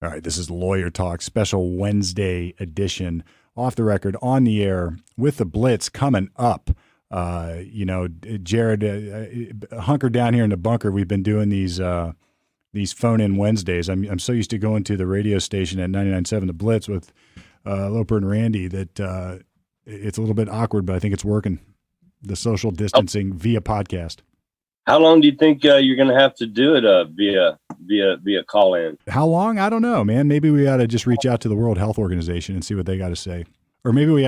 All right, this is Lawyer Talk, special Wednesday edition, off the record, on the air with the Blitz coming up. Uh, you know, Jared, uh, uh, hunker down here in the bunker. We've been doing these uh, these phone in Wednesdays. I'm I'm so used to going to the radio station at 99.7 The Blitz with uh, Loper and Randy that uh, it's a little bit awkward, but I think it's working. The social distancing via podcast. How long do you think uh, you're going to have to do it uh, via via via call in? How long? I don't know, man. Maybe we ought to just reach out to the World Health Organization and see what they got to say, or maybe we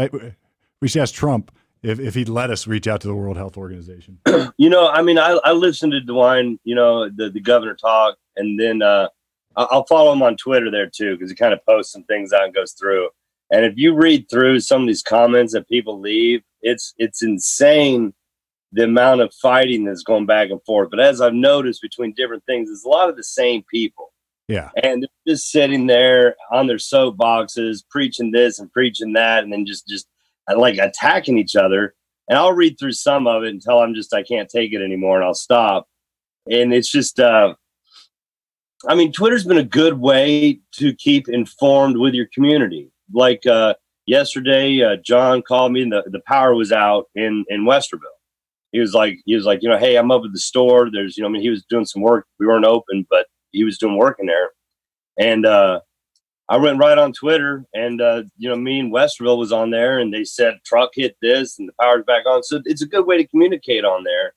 we should ask Trump if if he'd let us reach out to the World Health Organization. you know, I mean, I, I listened to DeWine, you know, the the governor talk, and then uh, I'll follow him on Twitter there too because he kind of posts some things out and goes through. And if you read through some of these comments that people leave, it's it's insane the amount of fighting that's going back and forth. But as I've noticed between different things, it's a lot of the same people. Yeah. And they're just sitting there on their soapboxes, preaching this and preaching that, and then just just uh, like attacking each other. And I'll read through some of it until I'm just I can't take it anymore and I'll stop. And it's just uh I mean, Twitter's been a good way to keep informed with your community. Like uh yesterday, uh, John called me and the, the power was out in in Westerville he was like, he was like, you know, hey, I'm up at the store. There's, you know, I mean, he was doing some work. We weren't open, but he was doing work in there. And uh, I went right on Twitter, and uh, you know, me and Westerville was on there, and they said truck hit this, and the power's back on. So it's a good way to communicate on there,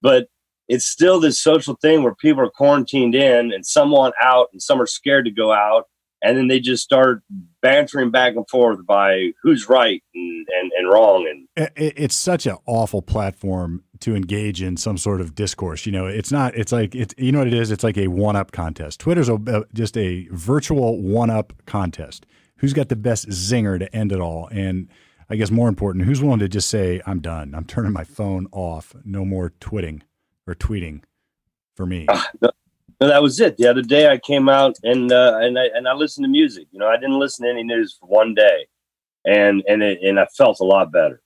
but it's still this social thing where people are quarantined in, and some want out, and some are scared to go out, and then they just start bantering back and forth by who's right and, and, and wrong and it's such an awful platform to engage in some sort of discourse you know it's not it's like it's you know what it is? It's like a one-up contest. Twitter's a, just a virtual one-up contest. Who's got the best zinger to end it all? And i guess more important who's willing to just say i'm done. I'm turning my phone off. No more twitting or tweeting for me. Uh, no, that was it. The other day I came out and uh, and I and I listened to music. You know, I didn't listen to any news for one day, and and it, and I felt a lot better.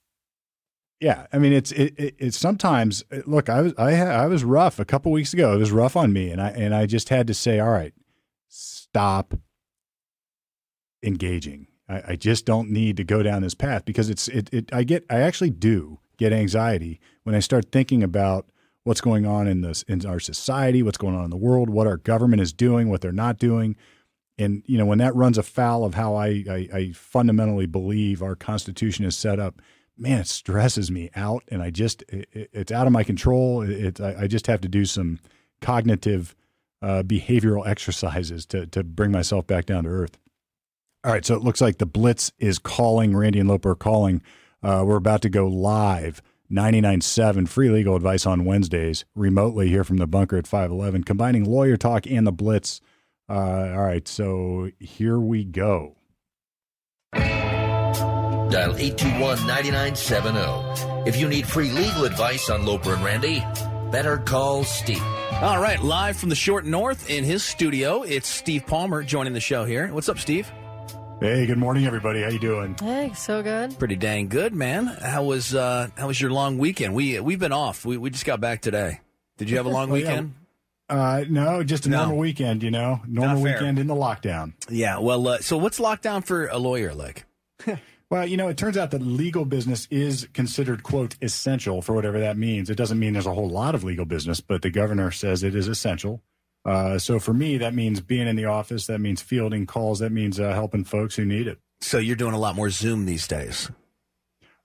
Yeah, I mean, it's it, it, it's sometimes look. I was I I was rough a couple weeks ago. It was rough on me, and I and I just had to say, all right, stop engaging. I, I just don't need to go down this path because it's it, it. I get I actually do get anxiety when I start thinking about what's going on in this in our society, what's going on in the world, what our government is doing, what they're not doing. And you know, when that runs afoul of how I, I, I fundamentally believe our Constitution is set up, man, it stresses me out, and I just it, it's out of my control. It, I, I, just have to do some cognitive uh, behavioral exercises to to bring myself back down to earth. All right, so it looks like the Blitz is calling. Randy and Loper are calling. Uh, we're about to go live 99.7 free legal advice on Wednesdays remotely here from the bunker at 511, combining lawyer talk and the blitz. Uh, all right, so here we go. Dial 821 9970. If you need free legal advice on Loper and Randy, better call Steve. All right, live from the short north in his studio, it's Steve Palmer joining the show here. What's up, Steve? Hey, good morning, everybody. How you doing? Hey, so good. Pretty dang good, man. How was uh, how was your long weekend? We we've been off. We we just got back today. Did you have a long well, weekend? Yeah. Uh, no, just a no. normal weekend. You know, normal weekend in the lockdown. Yeah. Well, uh, so what's lockdown for a lawyer like? well, you know, it turns out that legal business is considered quote essential for whatever that means. It doesn't mean there's a whole lot of legal business, but the governor says it is essential. Uh, so for me, that means being in the office. That means fielding calls. That means uh, helping folks who need it. So you're doing a lot more Zoom these days.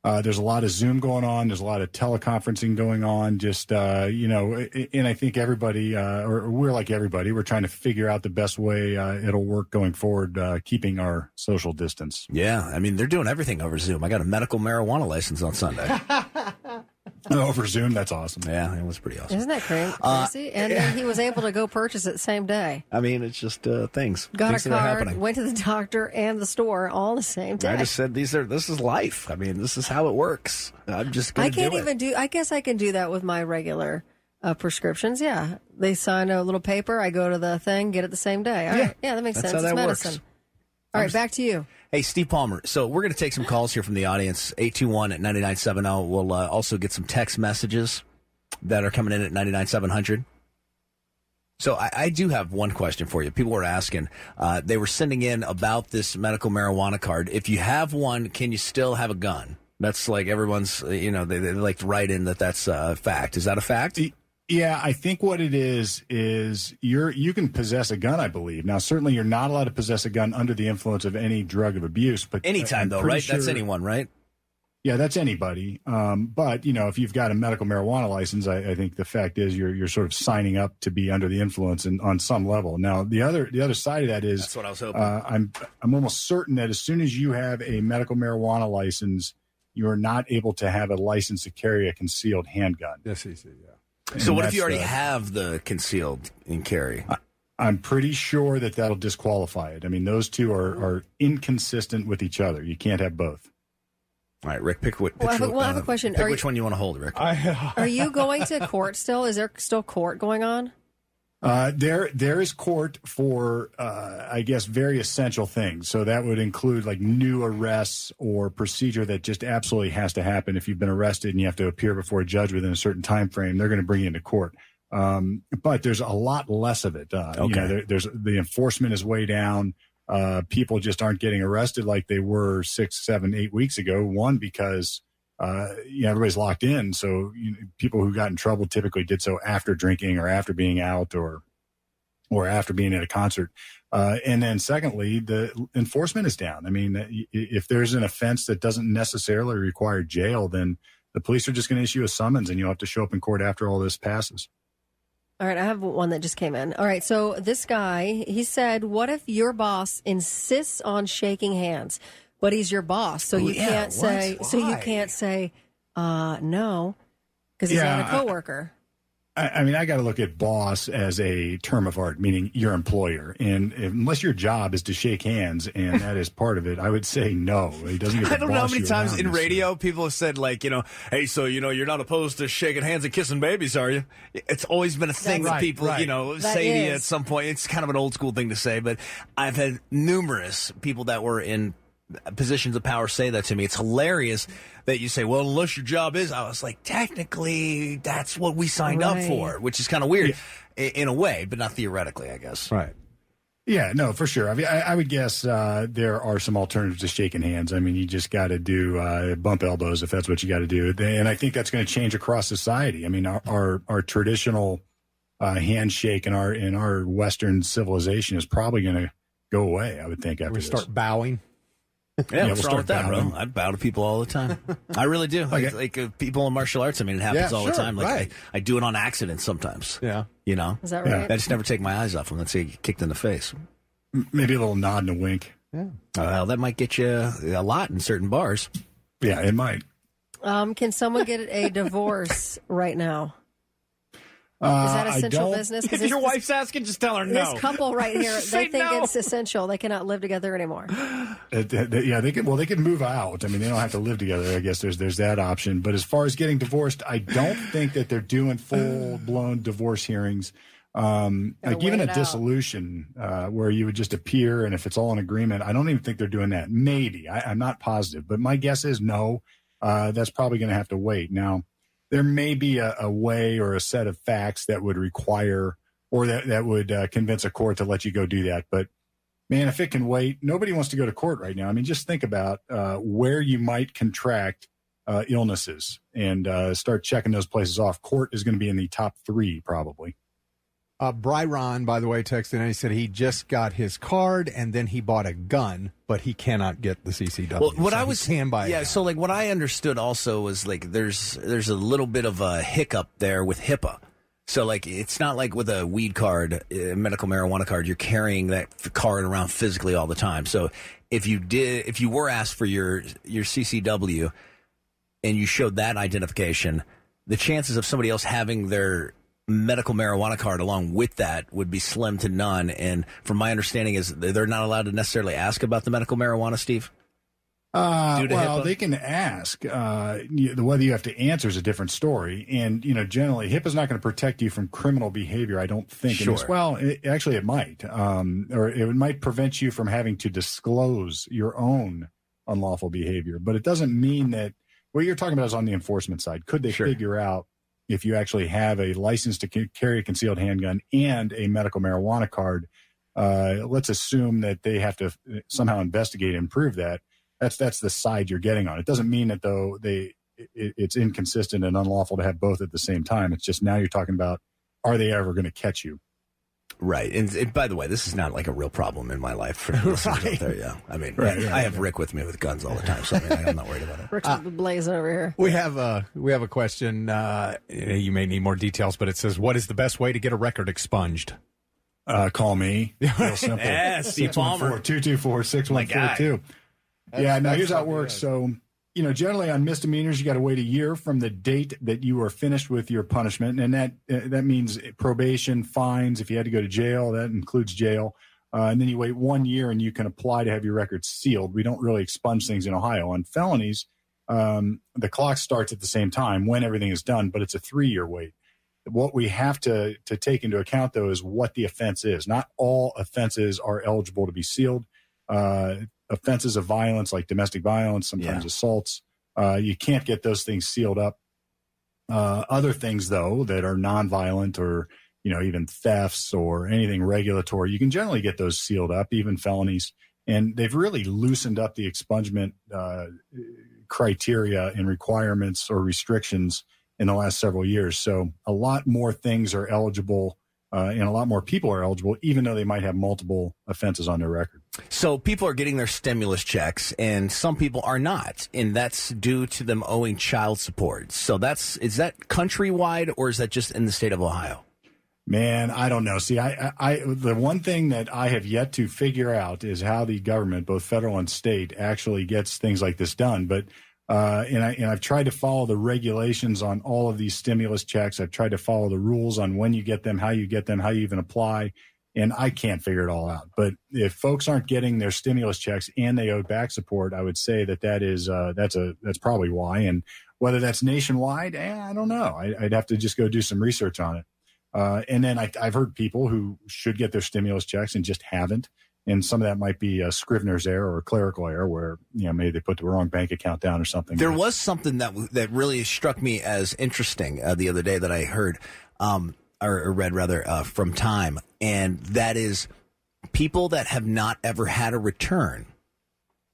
Uh, there's a lot of Zoom going on. There's a lot of teleconferencing going on. Just uh, you know, and I think everybody, uh, or we're like everybody, we're trying to figure out the best way uh, it'll work going forward, uh, keeping our social distance. Yeah, I mean they're doing everything over Zoom. I got a medical marijuana license on Sunday. over Zoom. That's awesome. Yeah, it was pretty awesome. Isn't that crazy? Uh, and then he was able to go purchase it the same day. I mean, it's just uh, things. Got things a card, went to the doctor and the store all the same day. I just said these are this is life. I mean, this is how it works. I'm just. I can't do even do. I guess I can do that with my regular. Uh, prescriptions, yeah. They sign a little paper. I go to the thing, get it the same day. All yeah, right. yeah, that makes That's sense. How that it's medicine. Works. All right, back to you. Hey, Steve Palmer. So we're going to take some calls here from the audience, 821 at 9970. We'll uh, also get some text messages that are coming in at 99700. So I, I do have one question for you. People were asking, uh, they were sending in about this medical marijuana card. If you have one, can you still have a gun? That's like everyone's, you know, they, they like to write in that that's a fact. Is that a fact? Yeah, I think what it is is you're you can possess a gun. I believe now. Certainly, you're not allowed to possess a gun under the influence of any drug of abuse. But Anytime I'm though, pretty right? That's anyone, right? Yeah, that's anybody. Um, but you know, if you've got a medical marijuana license, I, I think the fact is you're you're sort of signing up to be under the influence and on some level. Now, the other the other side of that is That's what I was hoping. uh, I'm I'm almost certain that as soon as you have a medical marijuana license, you are not able to have a license to carry a concealed handgun. Yes, he said, yeah. So And what if you already the- have the concealed and carry? I'm pretty sure that that'll disqualify it. I mean, those two are, are inconsistent with each other. You can't have both. All right, Rick, pick, whi- pick Well, I have a- wh- well, I have a uh, question. Pick Are which you- one you want to hold, Rick. I, Are you going to court still? Is there still court going on? Uh, there, there is court for, uh, I guess, very essential things. So that would include like new arrests or procedure that just absolutely has to happen. If you've been arrested and you have to appear before a judge within a certain time frame, they're going to bring you into court. Um, but there's a lot less of it. Uh, you Okay. know, there, there's the enforcement is way down. Uh, people just aren't getting arrested like they were six, seven, eight weeks ago. One because uh, you know, everybody's locked in. So you know, people who got in trouble typically did so after drinking or after being out or or after being at a concert. Uh, and then secondly, the enforcement is down. I mean, if there's an offense that doesn't necessarily require jail, then the police are just going to issue a summons and you'll have to show up in court after all this passes. All right, I have one that just came in. All right, so this guy, he said, "What if your boss insists on shaking hands, but he's your boss, so Oh, you yeah, can't what? say, so you can't say, uh, no, because he's Yeah, not a coworker." I, I mean, I got to look at boss as a term of art, meaning your employer. And if, unless your job is to shake hands and that is part of it, I would say no. He doesn't get to I don't know how many times in this. radio people have said like, you know, hey, so you know, you're not opposed to shaking hands and kissing babies, are you? It's always been a thing that Right, people, you know, That say to you at some point. It's kind of an old school thing to say, but I've had numerous people that were in positions of power say that to me. It's hilarious that you say, well, unless your job is, I was like, technically, that's what we signed up for, which is kind of weird i in a way, but not theoretically, I guess. right. Yeah, no, for sure. I mean, I, I would guess uh, there are some alternatives to shaking hands. I mean, you just got to do uh, bump elbows if that's what you got to do, and I think that's going to change across society. I mean, our our, our traditional uh, handshake in our in our Western civilization is probably going to go away. I would think after We this. start bowing. Yeah, we'll what's wrong with that, bro? I bow to people all the time. I really do. Like, Okay. like uh, people in martial arts. I mean, it happens Yeah, all the sure, time. Like right. I, I do it on accident sometimes. Yeah. You know, Is that Yeah. right? I just never take my eyes off them. Let's say get kicked in the face. Maybe a little nod and a wink. Yeah. Well, that might get you a lot in certain bars. Yeah, it might. Um, can someone get a divorce right now? Uh, Is that essential don't- If your wife's asking, just tell her no. This couple right here, they think no. it's essential. They cannot live together anymore. Uh, yeah, they can. Well, they can move out. I mean, they don't have to live together. I guess there's there's that option. But as far as getting divorced, I don't think that they're doing full blown divorce hearings. Um, like even a dissolution, uh, where you would just appear, and if it's all in agreement, I don't even think they're doing that. Maybe I, I'm not positive, but my guess is no. Uh, that's probably going to have to wait. Now, there may be a, a way or a set of facts that would require or that that would uh, convince a court to let you go do that, but man, if it can wait, nobody wants to go to court right now. I mean, just think about uh, where you might contract uh, illnesses and uh, start checking those places off. Court is going to be in the top three, probably. Uh, Byron, by the way, texted and he said he just got his card and then he bought a gun, but he cannot get the CCW. Well, what So I was can buy. a yeah. So like what I understood also was like there's there's a little bit of a hiccup there with HIPAA. So like it's not like with a weed card, a medical marijuana card, you're carrying that card around physically all the time. So if you did, if you were asked for your your CCW and you showed that identification, the chances of somebody else having their medical marijuana card along with that would be slim to none. And from my understanding, is they're not allowed to necessarily ask about the medical marijuana, Steve. Uh, well, HIPAA? they can ask. Uh, whether you have to answer is a different story. And you know, generally, HIPAA's not going to protect you from criminal behavior. I don't think. this- Sure. well, it, actually, it might, um, or it might prevent you from having to disclose your own unlawful behavior. But it doesn't mean that what you're talking about is on the enforcement side. Could they Sure. figure out if you actually have a license to ca- carry a concealed handgun and a medical marijuana card. Uh, let's assume that they have to uh, somehow investigate and prove that. That's that's the side you're getting on. It doesn't mean that though they it, it's inconsistent and unlawful to have both at the same time. It's just now you're talking about are they ever going to catch you? Right. And, and by the way, this is not like a real problem in my life for the listeners out there. Yeah. I mean, Right, I, right, I have Rick with me with guns all the time, so I mean, I'm not worried about it. Rick's blazing over here. We have a we have a question. Uh, you may need more details, but it says, "What is the best way to get a record expunged?" Uh, call me. Real simple. Yeah, Steve Palmer. 224 6142. Yeah, now here's how it works. So, you know, generally on misdemeanors, you got to wait a year from the date that you are finished with your punishment, and that uh, that means probation, fines. If you had to go to jail, that includes jail. Uh, and then you wait one year, and you can apply to have your record sealed. We don't really expunge things in Ohio on felonies. Um, the clock starts at the same time when everything is done, but it's a three year wait. What we have to to take into account though is what the offense is. Not all offenses are eligible to be sealed. Uh, offenses of violence like domestic violence, sometimes Yeah. assaults, uh, you can't get those things sealed up. Uh, other things though that are nonviolent or you know even thefts or anything regulatory, you can generally get those sealed up, even felonies. And they've really loosened up the expungement uh, criteria and requirements or restrictions in the last several years. So a lot more things are eligible, uh, and a lot more people are eligible, even though they might have multiple offenses on their record. So people are getting their stimulus checks, and some people are not, and that's due to them owing child support. So that's is that countrywide or is that just in the state of Ohio? Man, I don't know. See, I, I, the one thing that I have yet to figure out is how the government, both federal and state, actually gets things like this done. But uh, and I and I've tried to follow the regulations on all of these stimulus checks. I've tried to follow the rules on when you get them, how you get them, how you even apply, and I can't figure it all out. But if folks aren't getting their stimulus checks and they owe back support, I would say that that is uh, that's a that's probably why. And whether that's nationwide, eh, I don't know. I, I'd have to just go do some research on it. Uh, and then I, I've heard people who should get their stimulus checks and just haven't. And some of that might be a Scrivener's error or a clerical error where, you know, maybe they put the wrong bank account down or something. There was something that that really struck me as interesting uh, the other day that I heard, um, or, read rather uh, from Time, and that is people that have not ever had a return,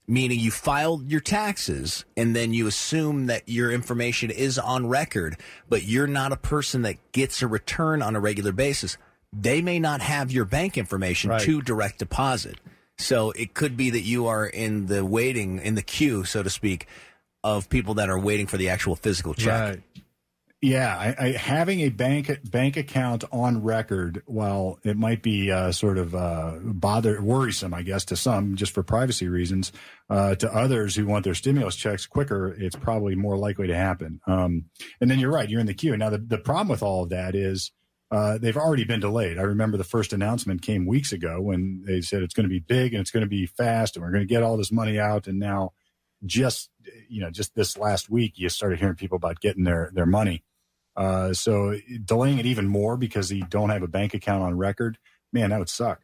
meaning you filed your taxes and then you assume that your information is on record, but you're not a person that gets a return on a regular basis. They may not have your bank information Right. to direct deposit. So it could be that you are in the waiting, in the queue, so to speak, of people that are waiting for the actual physical check. Right. Yeah, I, I, having a bank bank account on record, while it might be uh, sort of uh, bother worrisome, I guess to some, just for privacy reasons, uh, to others who want their stimulus checks quicker, it's probably more likely to happen. Um, and then you're right, you're in the queue. Now the the problem with all of that is. Uh, they've already been delayed. I remember the first announcement came weeks ago when they said it's going to be big and it's going to be fast and we're going to get all this money out. And now, just you know, just this last week, you started hearing people about getting their their money. Uh, so delaying it even more because you don't have a bank account on record, man, that would suck.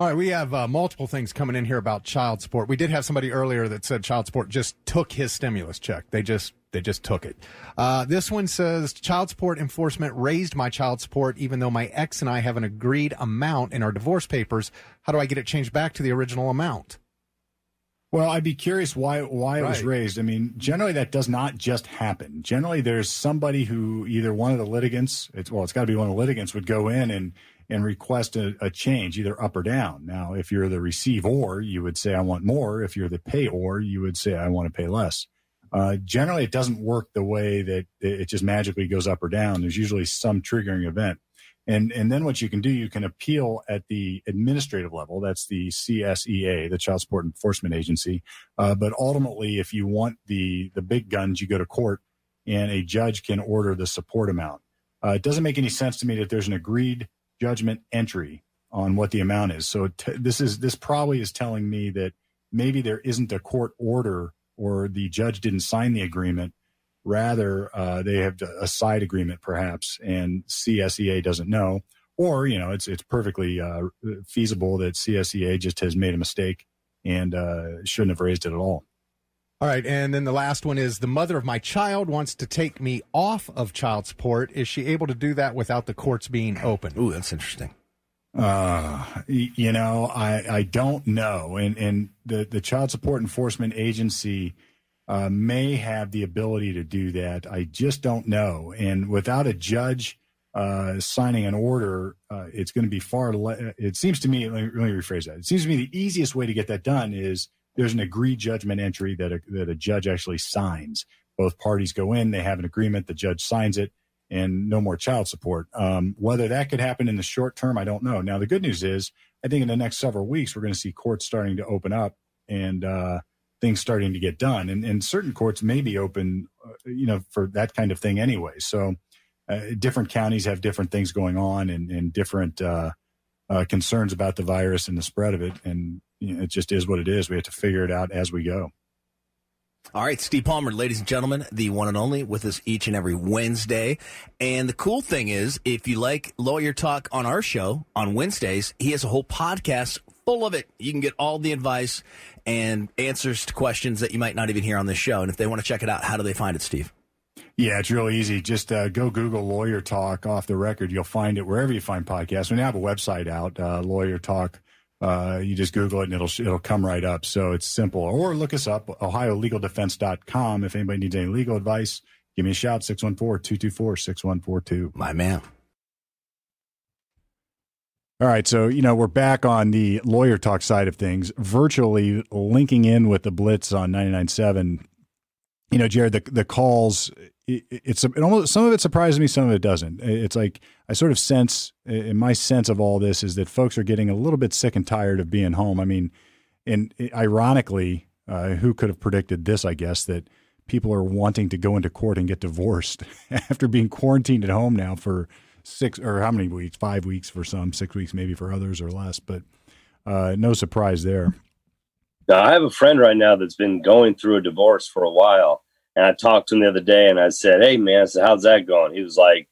All right, we have uh, multiple things coming in here about child support. We did have somebody earlier that said child support just took his stimulus check. They just they just took it. Uh, this one says child support enforcement raised my child support even though my ex and I have an agreed amount in our divorce papers. How do I get it changed back to the original amount? Well, I'd be curious why why it was raised. I mean, generally that does not just happen. Generally, there's somebody who either one of the litigants, it's well, it's got to be one of the litigants would go in and and request a, a change, either up or down. Now, if you're the receiver, you would say I want more. If you're the payor, you would say I want to pay less. Uh, generally, it doesn't work the way that it just magically goes up or down. There's usually some triggering event. And and then what you can do, you can appeal at the administrative level. That's the CSEA, the Child Support Enforcement Agency. Uh, but ultimately, if you want the the big guns, you go to court, and a judge can order the support amount. Uh, it doesn't make any sense to me that there's an agreed judgment entry on what the amount is. So t- this is this probably is telling me that maybe there isn't a court order or the judge didn't sign the agreement. Rather, uh, they have a side agreement, perhaps, and CSEA doesn't know, or you know, it's it's perfectly uh, feasible that CSEA just has made a mistake and uh, shouldn't have raised it at all. All right, and then the last one is the mother of my child wants to take me off of child support. Is she able to do that without the courts being open? Ooh, that's interesting. Uh, you know, I, I don't know. And, and the, the child support enforcement agency, uh, may have the ability to do that. I just don't know. And without a judge, uh, signing an order, uh, it's going to be far. Le- it seems to me. Let me, let me rephrase that. It seems to me the easiest way to get that done is there's an agreed judgment entry that a, that a judge actually signs. Both parties go in, they have an agreement, the judge signs it, and no more child support. Um, whether that could happen in the short term, I don't know. Now, the good news is, I think in the next several weeks, we're going to see courts starting to open up and uh, things starting to get done. And, and certain courts may be open, uh, you know, for that kind of thing anyway. So, uh, different counties have different things going on and, and different uh, uh, concerns about the virus and the spread of it. And you know, it just is what it is. We have to figure it out as we go. All right, Steve Palmer, ladies and gentlemen, the one and only with us each and every Wednesday. And the cool thing is, if you like lawyer talk on our show on Wednesdays, he has a whole podcast full of it. You can get all the advice and answers to questions that you might not even hear on this show. And if they want to check it out, how do they find it, Steve? Yeah, it's real easy. Just uh, go Google Lawyer Talk off the record. You'll find it wherever you find podcasts. We now have a website out, uh, Lawyer Talk uh, you just Google it and it'll it'll come right up. So it's simple. Or look us up, ohiolegaldefense.com. If anybody needs any legal advice, give me a shout, 614-224-6142. My man. All right, so you know we're back on the lawyer talk side of things, virtually linking in with the Blitz on 99.7. You know, Jared, the the calls it's it almost some of it surprises me, some of it doesn't. It's like I sort of sense, in my sense of all this, is that folks are getting a little bit sick and tired of being home. I mean, and ironically, uh, who could have predicted this? I guess that people are wanting to go into court and get divorced after being quarantined at home now for six or how many weeks? Five weeks for some, six weeks maybe for others or less. But uh, no surprise there. Now, I have a friend right now that's been going through a divorce for a while and I talked to him the other day and I said, Hey man, said, how's that going? He was like,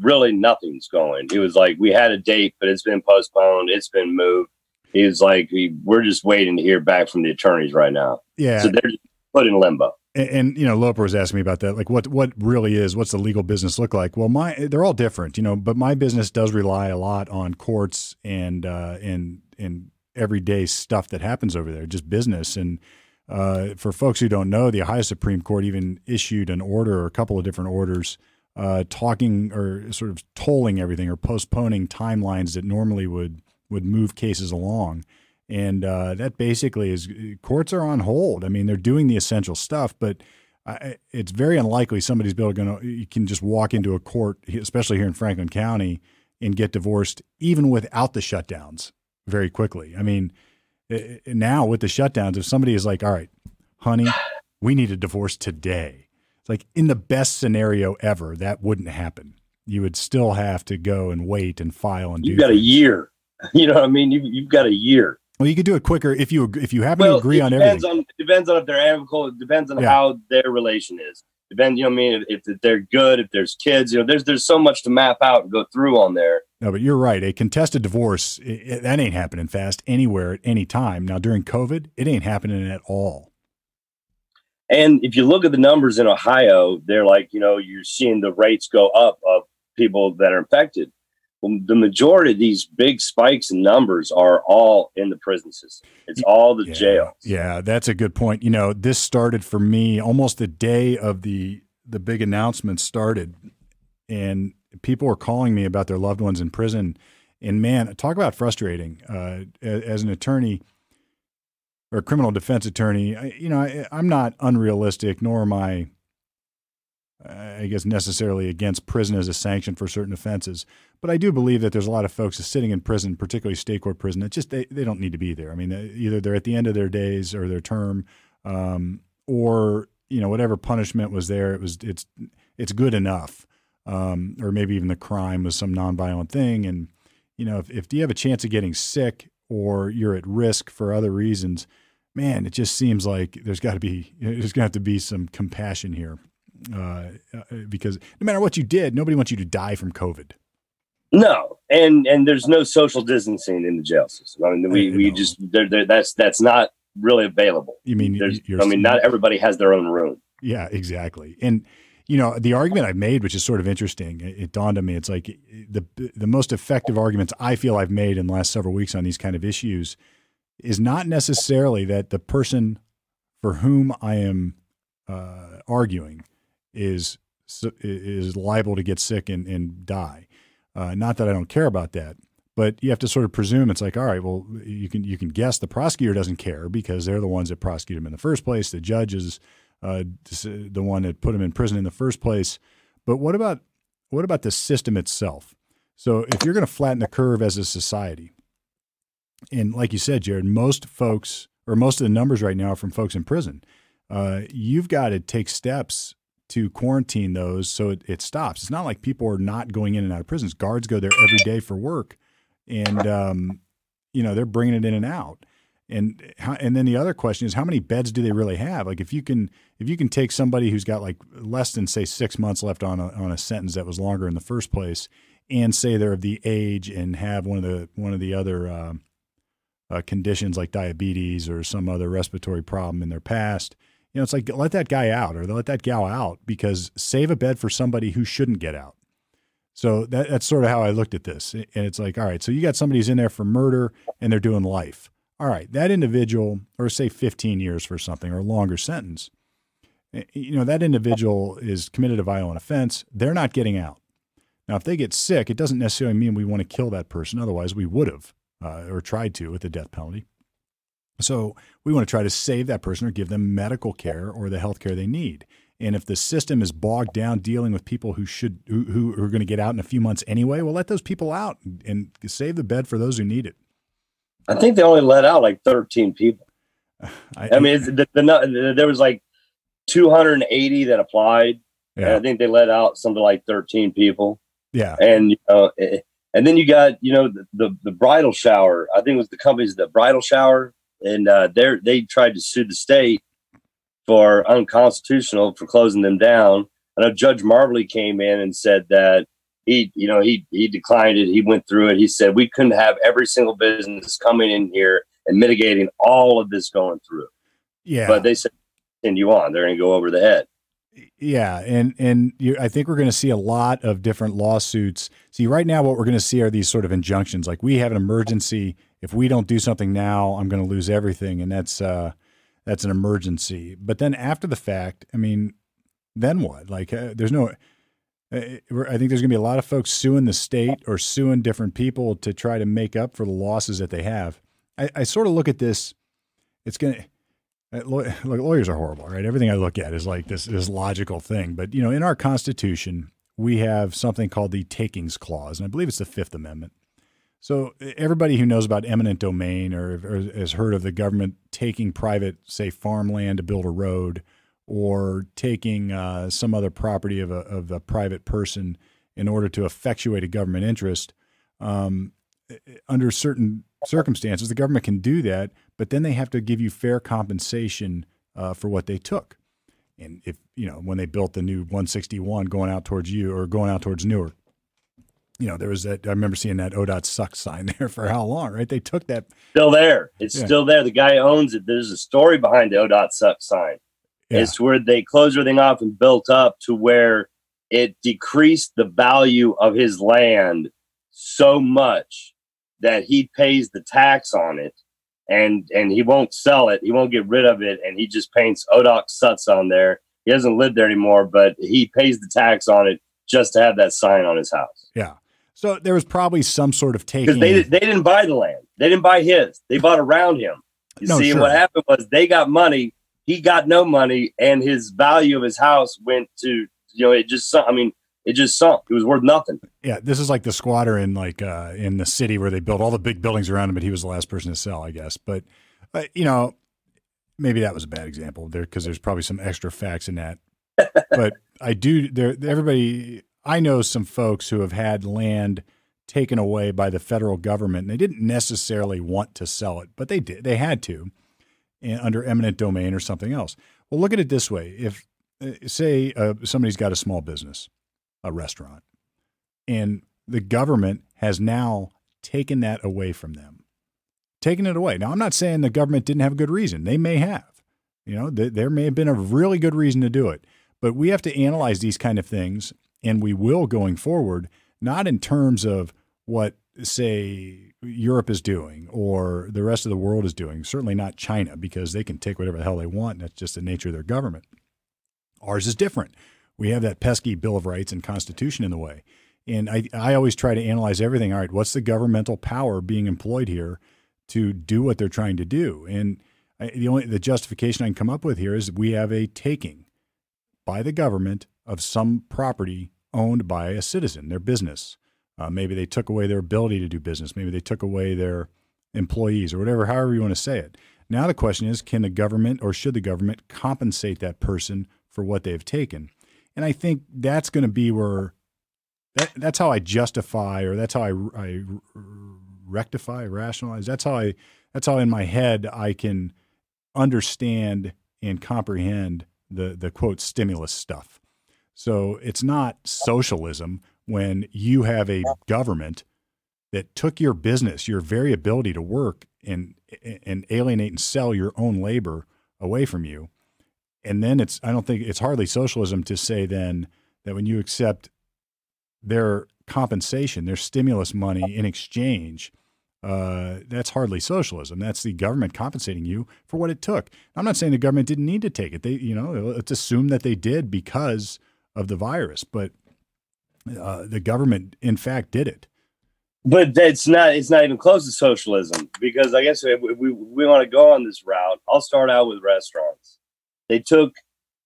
Really nothing's going. He was like, We had a date, but it's been postponed, it's been moved. He was like, we, We're just waiting to hear back from the attorneys right now. Yeah. So they're put in limbo. And, and, you know, Loper was asking me about that. Like, what what really is? What's the legal business look like? Well, my they're all different, you know. But my business does rely a lot on courts and uh, and and everyday stuff that happens over there, just business. And uh, for folks who don't know, the Ohio Supreme Court even issued an order or a couple of different orders uh, talking or sort of tolling everything or postponing timelines that normally would would move cases along. And uh, that basically is uh, courts are on hold. I mean, they're doing the essential stuff, but I, it's very unlikely somebody's bill going to you can just walk into a court, especially here in Franklin County, and get divorced even without the shutdowns very quickly. I mean, eh, eh, now with the shutdowns, if somebody is like, all right, honey, we need a divorce today, it's like in the best scenario ever, that wouldn't happen. You would still have to go and wait and file and do you've got things. a year. You know what I mean? You, you've got a year. Well, you could do it quicker if you if you happen well, to agree on depends everything. On, it depends on if they're amicable. It depends on yeah. how their relation is. Depends, you know what I mean? If, if, they're good, if there's kids, you know, there's there's so much to map out and go through on there. No, but you're right. A contested divorce it, it, that ain't happening fast anywhere at any time. Now during COVID, it ain't happening at all. And if you look at the numbers in Ohio, they're like, you know, you're seeing the rates go up of people that are infected. The majority of these big spikes in numbers are all in the prison system. It's all the yeah, jails. Yeah, that's a good point. You know, this started for me almost the day of the the big announcement started, and people were calling me about their loved ones in prison. And man, talk about frustrating. Uh, as an attorney or criminal defense attorney, I, you know, I, I'm not unrealistic, nor am I I guess necessarily against prison as a sanction for certain offenses. But I do believe that there's a lot of folks sitting in prison, particularly state court prison, that just they, they don't need to be there. I mean, either they're at the end of their days or their term, um, or you know whatever punishment was there, it was it's it's good enough, um, or maybe even the crime was some nonviolent thing. And you know, if if you have a chance of getting sick or you're at risk for other reasons, man, it just seems like there's got to be there's got to be some compassion here uh, uh, because no matter what you did, nobody wants you to die from COVID. No, and and there's no social distancing in the jail system. I mean, we, we just they're, they're, that's that's not really available. You mean There's, I mean, not everybody has their own room. Yeah, exactly. And you know, the argument I've made, which is sort of interesting, it, it dawned on me. It's like the the most effective arguments I feel I've made in the last several weeks on these kind of issues is not necessarily that the person for whom I am uh, arguing is is liable to get sick and, and die. Uh, not that I don't care about that, but you have to sort of presume it's like, all right, well, you can you can guess the prosecutor doesn't care because they're the ones that prosecute him in the first place. The judge is uh, the one that put him in prison in the first place. But what about what about the system itself? So if you're going to flatten the curve as a society, and like you said, Jared, most folks or most of the numbers right now are from folks in prison. Uh, you've got to take steps to quarantine those so it, it, stops. It's not like people are not going in and out of prisons. Guards go there every day for work, and um, you know they're bringing it in and out. And how, and then the other question is how many beds do they really have? Like if you can if you can take somebody who's got like less than say six months left on a, on a sentence that was longer in the first place, and say they're of the age and have one of the one of the other uh, uh, conditions like diabetes or some other respiratory problem in their past, you know, it's like let that guy out or let that gal out because save a bed for somebody who shouldn't get out. So that, that's sort of how I looked at this. And it's like, all right, so you got somebody who's in there for murder and they're doing life. All right, that individual, or say 15 years for something or a longer sentence, eh, you know, that individual is committed a violent offense. They're not getting out. Now, if they get sick, it doesn't necessarily mean we want to kill that person. Otherwise, we would have uh, or tried to with the death penalty. So we want to try to save that person or give them medical care or the health care they need. And if the system is bogged down dealing with people who should who, who are going to get out in a few months anyway, well, let those people out and save the bed for those who need it. I think they only let out like 13 people. I, I mean, the, the, the, there was like 280 that applied. Yeah. I think they let out something like 13 people. Yeah. And, you know, eh, eh, and then you got, you know, the, the, the bridal shower. I think it was the company's the bridal shower. And uh, they they tried to sue the state for unconstitutional for closing them down. I know Judge Marbley came in and said that he, you know, he he declined it. He went through it. He said we couldn't have every single business coming in here and mitigating all of this going through. Yeah. But they said continue on. They're going to go over the head. Yeah, and and you, I think we're going to see a lot of different lawsuits. See, right now, what we're going to see are these sort of injunctions, like we have an emergency. If we don't do something now, I'm going to lose everything, and that's uh, that's an emergency. But then after the fact, I mean, then what? Like, uh, there's no. Uh, I think there's going to be a lot of folks suing the state or suing different people to try to make up for the losses that they have. I, I sort of look at this. It's going to uh, lawyers are horrible, right? Everything I look at is like this this logical thing. But you know, in our Constitution, we have something called the Takings Clause, and I believe it's the Fifth Amendment. So everybody who knows about eminent domain or, or has heard of the government taking private, say, farmland to build a road, or taking uh, some other property of a of a private person in order to effectuate a government interest, um, under certain circumstances, the government can do that, but then they have to give you fair compensation uh, for what they took. And if you know when they built the new 161 going out towards you or going out towards Newark, you know there was that. I remember seeing that ODOT sucks sign there for how long, right? They took that. Still there. It's yeah. still there. The guy owns it. There's a story behind the ODOT sucks sign. Yeah. It's where they closed everything off and built up to where it decreased the value of his land so much that he pays the tax on it and and he won't sell it. He won't get rid of it, and he just paints ODOT Suts on there. He doesn't live there anymore, but he pays the tax on it just to have that sign on his house. Yeah. So there was probably some sort of taking. They they didn't buy the land. They didn't buy his. They bought around him. You no, see, sure. what happened was they got money. He got no money, and his value of his house went to you know it just. I mean, it just sunk. It was worth nothing. Yeah, this is like the squatter in like uh, in the city where they built all the big buildings around him, but he was the last person to sell, I guess. But uh, you know, maybe that was a bad example there because there's probably some extra facts in that. but I do there. Everybody, I know some folks who have had land taken away by the federal government, and they didn't necessarily want to sell it, but they did. They had to, and under eminent domain or something else. Well, look at it this way: if uh, say uh, somebody's got a small business a restaurant. And the government has now taken that away from them taken it away. Now, I'm not saying the government didn't have a good reason. They may have. You know, th- there may have been a really good reason to do it. But we have to analyze these kind of things, and we will going forward, not in terms of what, say, Europe is doing or the rest of the world is doing. Certainly not China, because they can take whatever the hell they want. And that's just the nature of their government. Ours is different. We have that pesky Bill of Rights and Constitution in the way. And I, I always try to analyze everything. All right, what's the governmental power being employed here to do what they're trying to do? And I, the only the justification I can come up with here is we have a taking by the government of some property owned by a citizen, their business. Uh, maybe they took away their ability to do business. Maybe they took away their employees or whatever, however you want to say it. Now the question is, can the government or should the government compensate that person for what they've taken? And I think that's going to be where that, that's how I justify or that's how I, I rectify, rationalize. That's how I that's how in my head I can understand and comprehend the the quote stimulus stuff. So it's not socialism when you have a government that took your business, your very ability to work and and alienate and sell your own labor away from you. And then it's I don't think it's hardly socialism to say then that when you accept their compensation, their stimulus money in exchange, uh, that's hardly socialism. That's the government compensating you for what it took. I'm not saying the government didn't need to take it. They, you know, let's assume that they did because of the virus, but uh, the government, in fact, did it. But that's not. It's not even close to socialism because I guess we, we, we want to go on this route. I'll start out with restaurants. They took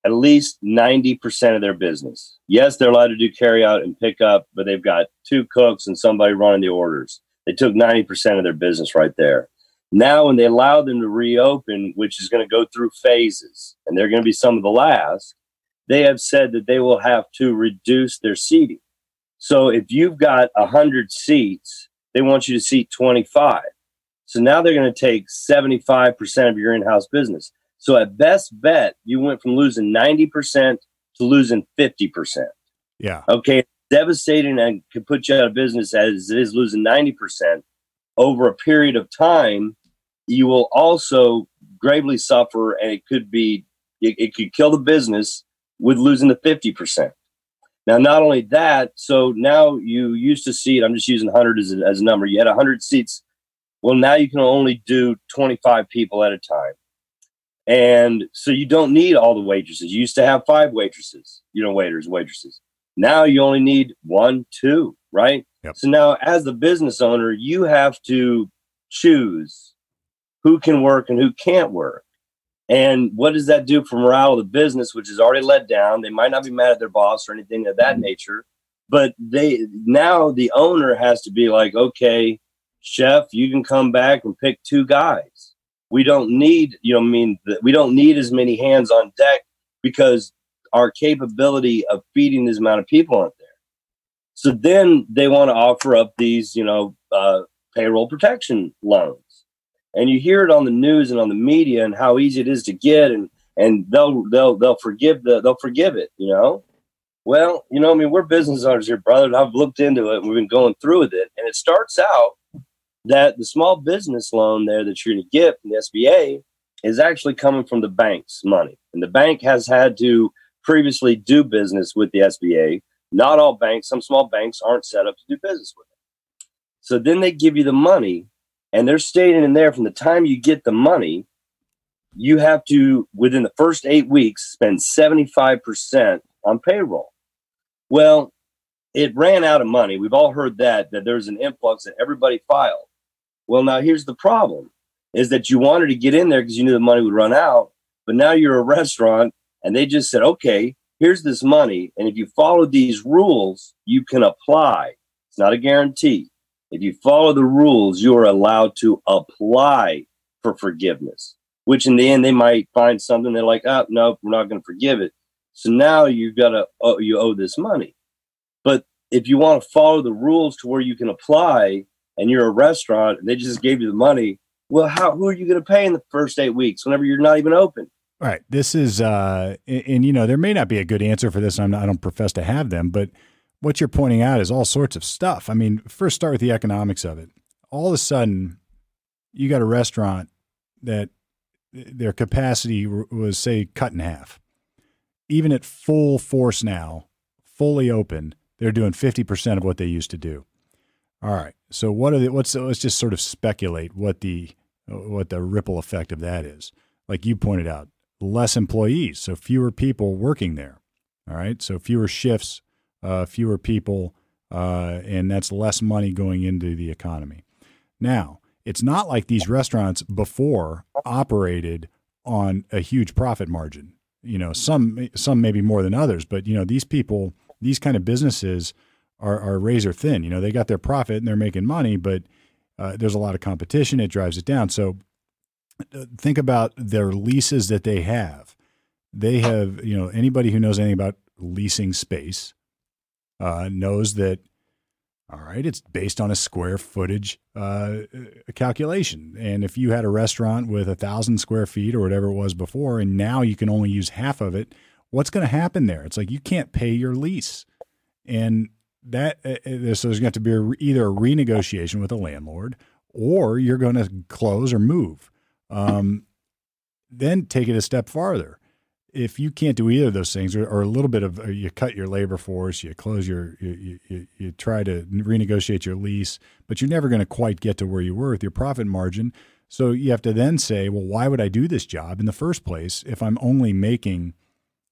at least 90% of their business. Yes, they're allowed to do carry out and pick up, but they've got two cooks and somebody running the orders. They took 90% of their business right there. Now, when they allow them to reopen, which is going to go through phases, and they're going to be some of the last, they have said that they will have to reduce their seating. So if you've got 100 seats, they want you to seat 25. So now they're going to take 75% of your in house business. So at best bet, you went from losing 90% to losing 50%. Yeah. Okay. Devastating and could put you out of business as it is losing 90%. Over a period of time, you will also gravely suffer and it could be, it, it could kill the business with losing the 50%. Now, not only that, so now you used to seat, I'm just using 100 as a, as a number. You had 100 seats. Well, now you can only do 25 people at a time. And so you don't need all the waitresses. You used to have five waitresses, you know, waiters, waitresses. Now you only need one, two, right? Yep. So now, as the business owner, you have to choose who can work and who can't work. And what does that do for morale of the business, which is already let down? They might not be mad at their boss or anything of that mm-hmm. nature, but they now the owner has to be like, okay, chef, you can come back and pick two guys we don't need you know I mean we don't need as many hands on deck because our capability of feeding this amount of people aren't there. So then they want to offer up these you know uh, payroll protection loans. And you hear it on the news and on the media and how easy it is to get and and they'll they'll they'll forgive the they'll forgive it you know? Well you know i mean we're business owners here brother i've looked into it and we've been going through with it and it starts out that the small business loan there that you're going to get from the SBA is actually coming from the bank's money. And the bank has had to previously do business with the SBA. Not all banks, some small banks aren't set up to do business with it. So then they give you the money, and they're stating in there from the time you get the money, you have to, within the first eight weeks, spend 75% on payroll. Well, it ran out of money. We've all heard that, that there's an influx that everybody filed. Well, now here's the problem is that you wanted to get in there because you knew the money would run out, but now you're a restaurant and they just said, okay, here's this money. And if you follow these rules, you can apply. It's not a guarantee. If you follow the rules, you are allowed to apply for forgiveness, which in the end, they might find something they're like, oh, no, we're not going to forgive it. So now you've got to, oh, you owe this money. But if you want to follow the rules to where you can apply, and you're a restaurant and they just gave you the money, well, how who are you going to pay in the first eight weeks whenever you're not even open? Right. This is, uh, and, and, you know, there may not be a good answer for this. I'm not, I don't profess to have them, but what you're pointing out is all sorts of stuff. I mean, first start with the economics of it. All of a sudden, you got a restaurant that their capacity was say cut in half. Even at full force now, fully open, they're doing 50% of what they used to do. All right. So what are the what's let's just sort of speculate what the what the ripple effect of that is. Like you pointed out, less employees, so fewer people working there. All right. So fewer shifts, uh, fewer people, uh, and that's less money going into the economy. Now, it's not like these restaurants before operated on a huge profit margin. You know, some some maybe more than others, but you know, these people, these kind of businesses are, are razor thin. You know, they got their profit and they're making money, but uh, there's a lot of competition. It drives it down. So uh, think about their leases that they have. They have, you know, anybody who knows anything about leasing space uh, knows that all right, it's based on a square footage uh, calculation. And if you had a restaurant with a thousand square feet or whatever it was before, and now you can only use half of it, what's going to happen there? It's like you can't pay your lease, and that uh, uh so there's going to be a, either a renegotiation with a landlord, or you're going to close or move. Um, then take it a step farther if you can't do either of those things, or, or a little bit of you cut your labor force, you close your, you, you, you try to renegotiate your lease, but you're never going to quite get to where you were with your profit margin. So you have to then say, well, why would I do this job in the first place if I'm only making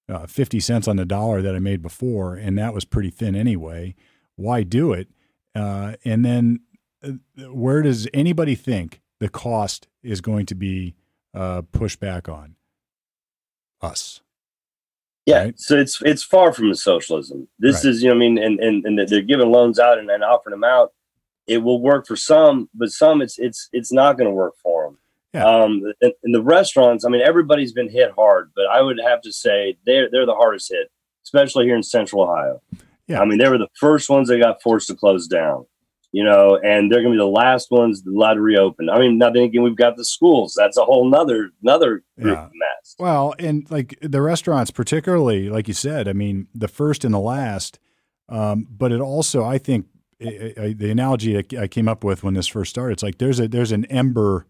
uh, 50 cents on the dollar that I made before, and that was pretty thin anyway? Why do it? Uh, and then uh, where does anybody think the cost is going to be uh, pushed back on? us. Yeah, right? so it's it's far from the socialism. This right. is, you know, I mean, and, and and they're giving loans out and, and offering them out. It will work for some, but some it's it's it's not going to work for them. Yeah. Um, and, and the restaurants, I mean, everybody's been hit hard, but I would have to say they're they're the hardest hit, especially here in Central Ohio. Yeah. I mean, they were the first ones that got forced to close down you know, and they're going to be the last ones allowed to reopen. I mean, now then again, we've got the schools. That's a whole nother another group yeah. mess. Well, and like the restaurants, particularly, like you said, I mean, the first and the last. Um, but it also, I think, it, it, the analogy I came up with when this first started, it's like there's a there's an ember.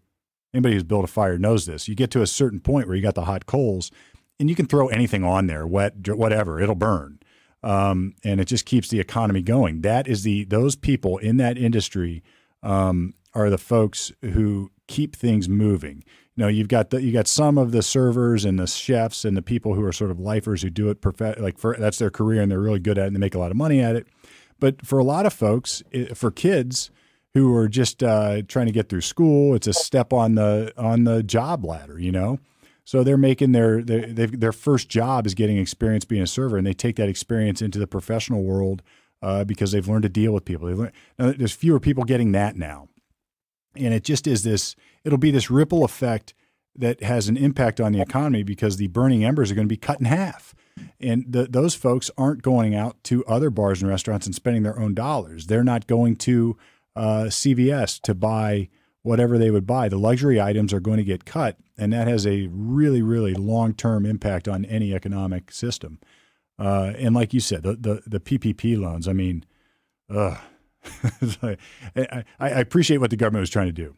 Anybody who's built a fire knows this. You get to a certain point where you got the hot coals, and you can throw anything on there, wet, whatever, it'll burn um, and it just keeps the economy going. That is the those people in that industry um, are the folks who keep things moving. You know, you've got the, you got some of the servers and the chefs and the people who are sort of lifers who do it perfect, like for, that's their career and they're really good at it and they make a lot of money at it. But for a lot of folks, for kids who are just uh, trying to get through school, it's a step on the on the job ladder. You know, so they're making their their, their first job is getting experience being a server, and they take that experience into the professional world uh, because they've learned to deal with people. Learned, there's fewer people getting that now, and it just is this. It'll be this ripple effect that has an impact on the economy because the burning embers are going to be cut in half. And the, those folks aren't going out to other bars and restaurants and spending their own dollars. They're not going to uh, CVS to buy whatever they would buy. The luxury items are going to get cut, and that has a really, really long term impact on any economic system. Uh, and like you said, the, the, the PPP loans, I mean, I, I, appreciate what the government was trying to do.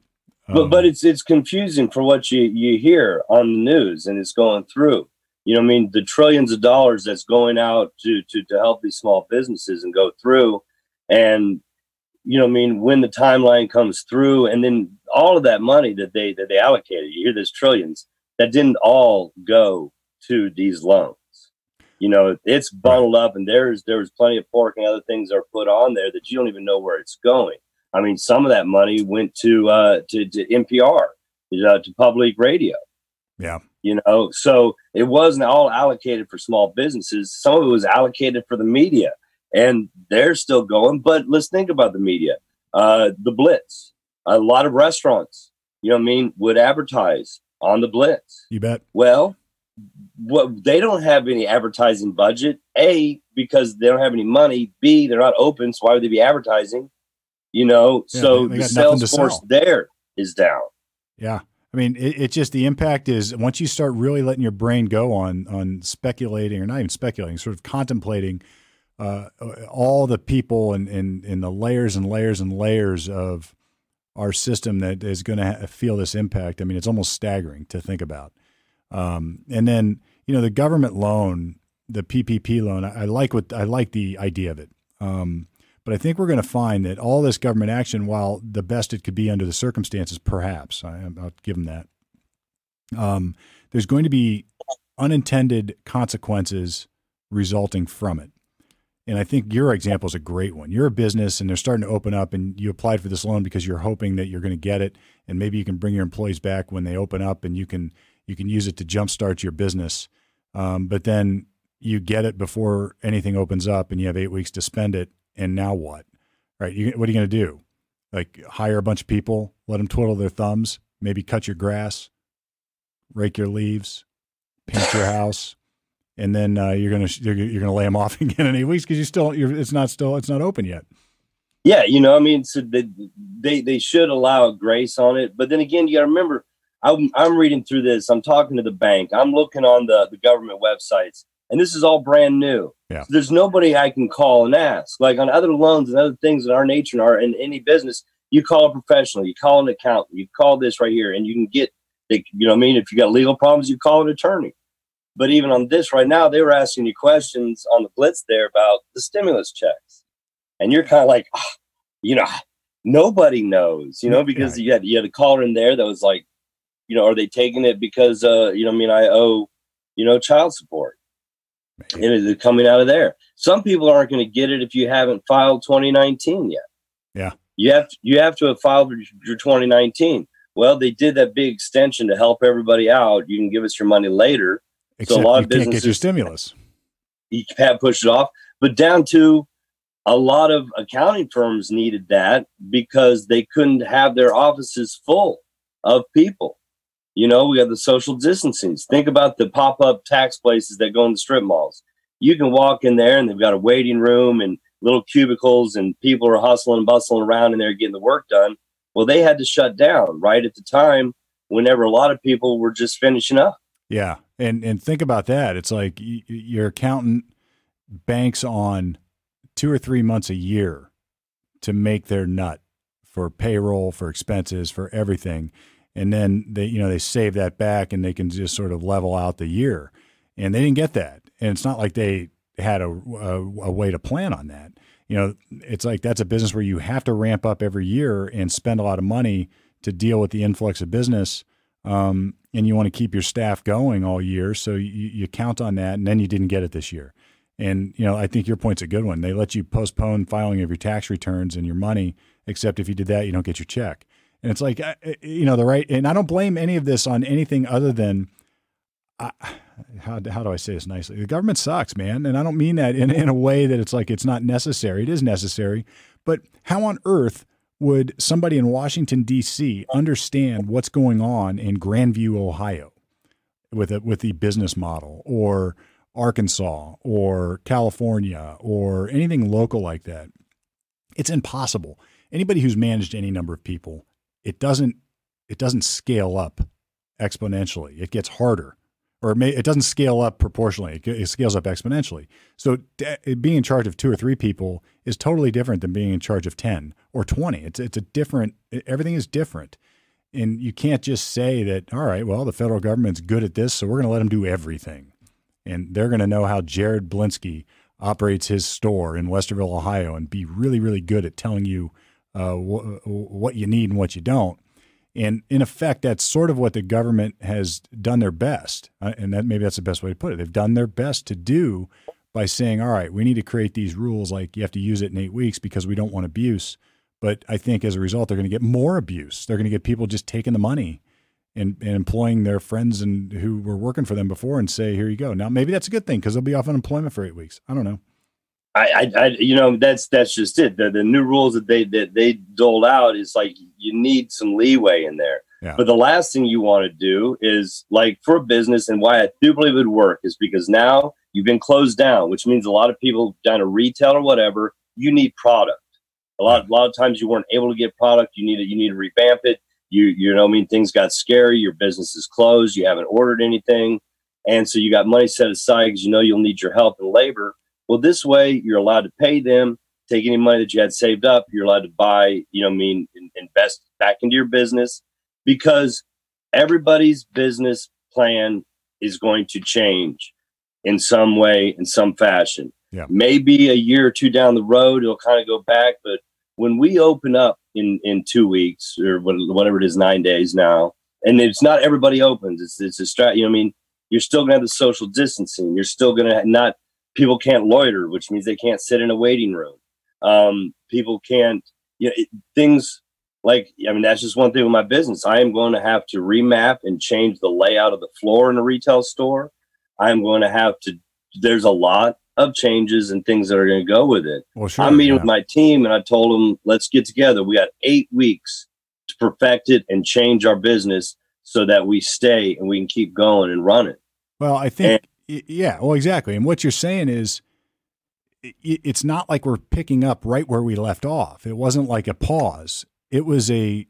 Um, but, but it's it's confusing for what you, you hear on the news and it's going through. You know, I mean, the trillions of dollars that's going out to, to, to help these small businesses and go through. And you know, I mean, when the timeline comes through, and then all of that money that they that they allocated, you hear there's trillions that didn't all go to these loans. You know, it's bundled up, and there's there's plenty of pork and other things are put on there that you don't even know where it's going. I mean, some of that money went to uh, to, to NPR, uh, to public radio. Yeah. You know, so it wasn't all allocated for small businesses. Some of it was allocated for the media and they're still going. But let's think about the media. Uh, the Blitz, a lot of restaurants, you know what I mean, would advertise on the Blitz. You bet. Well, what they don't have any advertising budget. A because they don't have any money. B they're not open, so why would they be advertising? You know, yeah, so they, they the sales force sell. there is down. Yeah. I mean, it, it, just the impact is once you start really letting your brain go on on speculating or not even speculating, sort of contemplating uh, all the people and, and, and the layers and layers and layers of our system that is going to ha- feel this impact. I mean, it's almost staggering to think about. Um, and then you know the government loan, the PPP loan. I, I like what I like the idea of it. Um, but I think we're going to find that all this government action, while the best it could be under the circumstances, perhaps I, will give them that. Um, there's going to be unintended consequences resulting from it. And I think your example is a great one. You're a business and they're starting to open up, and you applied for this loan because you're hoping that you're going to get it, and maybe you can bring your employees back when they open up, and you can you can use it to jumpstart your business. Um, but then you get it before anything opens up, and you have eight weeks to spend it, and now what? Right? You, what are you going to do? Like hire a bunch of people, let them twiddle their thumbs, maybe cut your grass, rake your leaves, paint your house, and then uh, you're gonna you're, you're, gonna lay them off again in eight weeks because you still you're, it's not still it's not open yet. Yeah, you know, I mean, so they they, they should allow grace on it, but then again, you got to remember, I'm I'm reading through this, I'm talking to the bank, I'm looking on the the government websites, and this is all brand new. Yeah. So there's nobody I can call and ask. Like on other loans and other things in our nature and our in any business, you call a professional, you call an accountant, you call this right here, and you can get you know, I mean, if you got legal problems, you call an attorney. But even on this right now, they were asking you questions on the blitz there about the stimulus checks, and you're kind of like, oh, you know, nobody knows, you know, because yeah. you had you had a caller in there that was like, you know, are they taking it because, uh, you know, I mean, I owe, you know, child support, and is it coming out of there? Some people aren't going to get it if you haven't filed 2019 yet. Yeah, you have to, you have to have filed your 2019. Well, they did that big extension to help everybody out. You can give us your money later Except so a lot of businesses can't get your stimulus. You have pushed it off, but down to a lot of accounting firms needed that because they couldn't have their offices full of people. You know, we got the social distancing. Think about the pop up tax places that go in the strip malls. You can walk in there and they've got a waiting room and little cubicles, and people are hustling and bustling around and they're getting the work done. Well, they had to shut down right at the time whenever a lot of people were just finishing up. Yeah, and and think about that. It's like y- your accountant banks on two or three months a year to make their nut for payroll, for expenses, for everything, and then they you know they save that back and they can just sort of level out the year. And they didn't get that, and it's not like they had a, a, a way to plan on that. You know, it's like that's a business where you have to ramp up every year and spend a lot of money to deal with the influx of business. Um, and you want to keep your staff going all year. So you, you count on that, and then you didn't get it this year. And you know, I think your point's a good one. They let you postpone filing of your tax returns and your money, except if you did that, you don't get your check. And it's like, you know, the right. And I don't blame any of this on anything other than, how how do I say this nicely? The government sucks, man. And I don't mean that in in a way that it's like it's not necessary. It is necessary, but how on earth would somebody in Washington D.C. understand what's going on in Grandview, Ohio, with it with the business model, or Arkansas, or California, or anything local like that? It's impossible. Anybody who's managed any number of people, it doesn't it doesn't scale up exponentially. It gets harder or it, may, it doesn't scale up proportionally. It, scales up exponentially. So d- being in charge of two or three people is totally different than being in charge of 10 or 20. It's, it's a different, everything is different. And you can't just say that, all right, well, the federal government's good at this, so we're going to let them do everything. And they're going to know how Jared Blinsky operates his store in Westerville, Ohio, and be really, really good at telling you uh, wh- what you need and what you don't. And in effect, that's sort of what the government has done their best. Uh, and that maybe that's the best way to put it. They've done their best to do by saying, all right, we need to create these rules like you have to use it in eight weeks because we don't want abuse. But I think as a result, they're going to get more abuse. They're going to get people just taking the money and, and employing their friends and who were working for them before and say, here you go. Now, maybe that's a good thing because they'll be off unemployment for eight weeks. I don't know. I, I, you know, that's that's just it. The, the new rules that they that they doled out is like you need some leeway in there. Yeah. But the last thing you want to do is like for a business, and why I do believe it would work is because now you've been closed down, which means a lot of people down to retail or whatever, you need product. A lot, a lot of times you weren't able to get product. You need it. You need to revamp it. You, you know, I mean, things got scary. Your business is closed. You haven't ordered anything, and so you got money set aside because you know you'll need your help and labor. Well, this way you're allowed to pay them. take any money that you had saved up. You're allowed to buy, you know, I mean, invest back into your business because everybody's business plan is going to change in some way, in some fashion. Yeah. Maybe a year or two down the road, it'll kind of go back. But when we open up in in two weeks or whatever it is, nine days now, and it's not everybody opens. It's it's a strat. You know, I mean, you're still gonna have the social distancing. You're still gonna not people can't loiter, which means they can't sit in a waiting room. Um, people can't. You know, it, things like I mean, that's just one thing with my business. I am going to have to remap and change the layout of the floor in a retail store. I'm going to have to. There's a lot of changes and things that are going to go with it. Well, sure, I'm meeting yeah. with my team, and I told them, let's get together. We got eight weeks to perfect it and change our business so that we stay and we can keep going and run it. Well, I think, yeah, well, exactly. And what you're saying is, it's not like we're picking up right where we left off. It wasn't like a pause. It was a,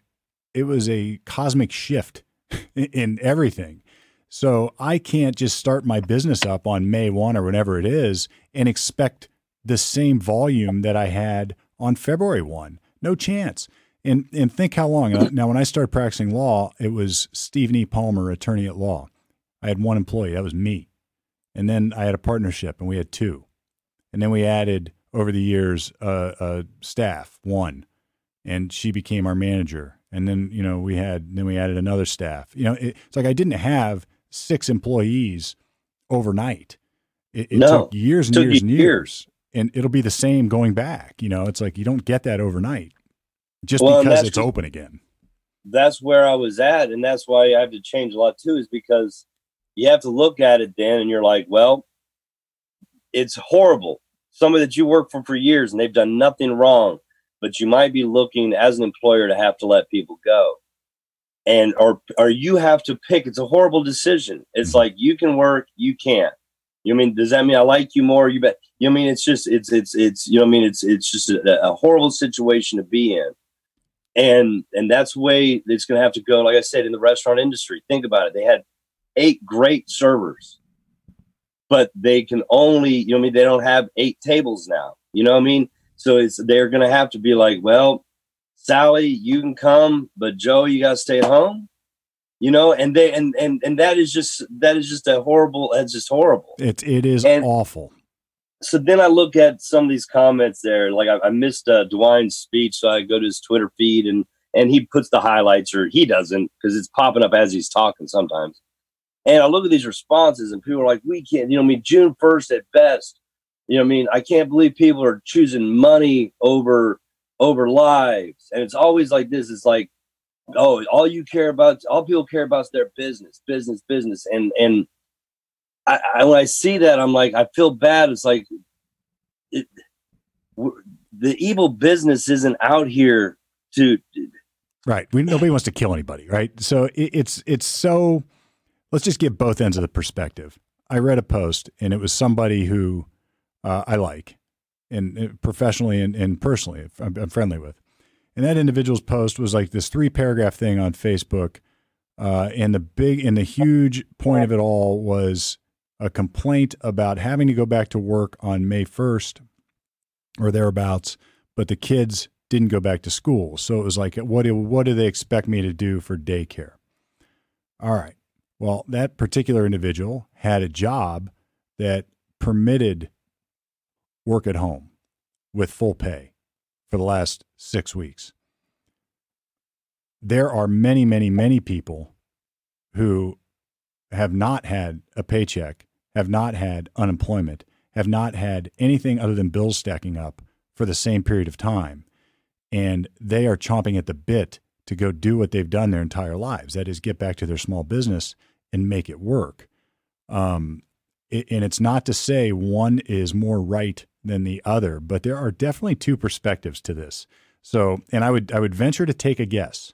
it was a cosmic shift in- in everything. So I can't just start my business up on May 1 or whenever it is and expect the same volume that I had on February 1. No chance. And and think how long. uh, Now when I started practicing law, it was Stephen E. Palmer, attorney at law. I had one employee, that was me. And then I had a partnership and we had two. And then we added over the years uh, uh, staff, one, and she became our manager. And then you know we had then we added another staff. You know it, it's like I didn't have six employees overnight. It, it No. took years and Took years and years. and it'll be the same going back. You know, it's like you don't get that overnight just Well, because it's open again. That's where I was at, and that's why I have to change a lot too. Is because you have to look at it then, and you're like, well, it's horrible. Somebody that you work for for years, and they've done nothing wrong, but you might be looking as an employer to have to let people go. and or or you have to pick. It's a horrible decision. It's mm-hmm. like you can work, you can't. You know I mean? Does that mean I like you more? You bet. You know I mean? It's just it's it's it's you know I mean? It's it's just a, a horrible situation to be in, and and that's the way it's going to have to go. Like I said, in the restaurant industry, think about it. They had eight great servers, but they can only you know what I mean? They don't have eight tables now. You know what I mean? So it's they're going to have to be like, well, Sally, you can come, but Joe, you got to stay at home. You know, and they and and and that is just that is just a horrible. That's just horrible. It it is And- awful. So then I look at some of these comments there. Like I, I missed uh, DeWine's speech, so I go to his Twitter feed and and he puts the highlights, or he doesn't, because it's popping up as he's talking sometimes. And I look at these responses, and people are like, "We can't," you know, I mean, June first at best. You know, I mean, I can't believe people are choosing money over over lives, and it's always like this. It's like, oh, all you care about, all people care about is their business, business, business, and and I, I when I see that, I'm like, I feel bad. It's like it, the evil business isn't out here to Right. We nobody wants to kill anybody, right? So it, it's it's so. Let's just get both ends of the perspective. I read a post, and it was somebody who uh, I like, and uh, professionally and, and personally, I'm, I'm friendly with. And that individual's post was like this three paragraph thing on Facebook, uh, and the big and the huge point of it all was a complaint about having to go back to work on May first or thereabouts, but the kids didn't go back to school. So it was like, what what do they expect me to do for daycare? All right. Well, that particular individual had a job that permitted work at home with full pay for the last six weeks. There are many, many, many people who have not had a paycheck, have not had unemployment, have not had anything other than bills stacking up for the same period of time. And they are chomping at the bit to go do what they've done their entire lives that is, get back to their small business and make it work. Um, it, and it's not to say one is more right than the other, but there are definitely two perspectives to this. So, and I would I would venture to take a guess.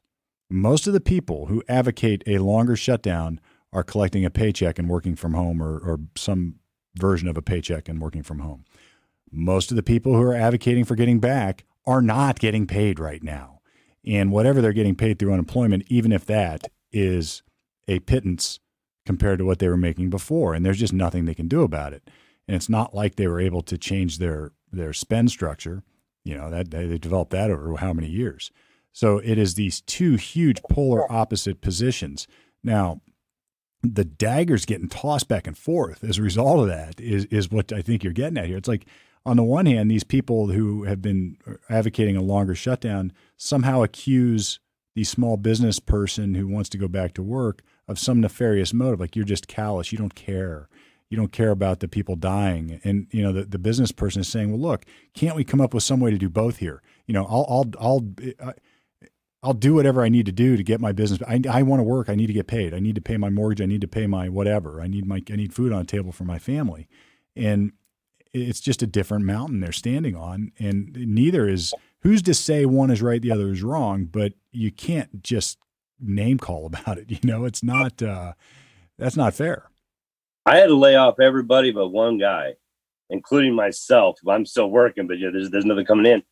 Most of the people who advocate a longer shutdown are collecting a paycheck and working from home or, or some version of a paycheck and working from home. Most of the people who are advocating for getting back are not getting paid right now. And whatever they're getting paid through unemployment, even if that is a pittance compared to what they were making before, and there's just nothing they can do about it. And it's not like they were able to change their their spend structure. You know that they, developed that over how many years? So it is these two huge polar opposite positions. Now, the daggers getting tossed back and forth as a result of that is is what I think you're getting at here. It's like on the one hand, these people who have been advocating a longer shutdown somehow accuse the small business person who wants to go back to work of some nefarious motive, like you're just callous, you don't care, you don't care about the people dying, and you know the, the business person is saying, well, look, can't we come up with some way to do both here? You know, I'll I'll I'll. I'll do whatever I need to do to get my business. I, I want to work. I need to get paid. I need to pay my mortgage. I need to pay my whatever. I need my I need food on the table for my family, and it's just a different mountain they're standing on, and neither is who's to say one is right, the other is wrong. But you can't just name call about it. You know, it's not uh, that's not fair. I had to lay off everybody but one guy, including myself. I'm still working, but yeah, there's there's nothing coming in.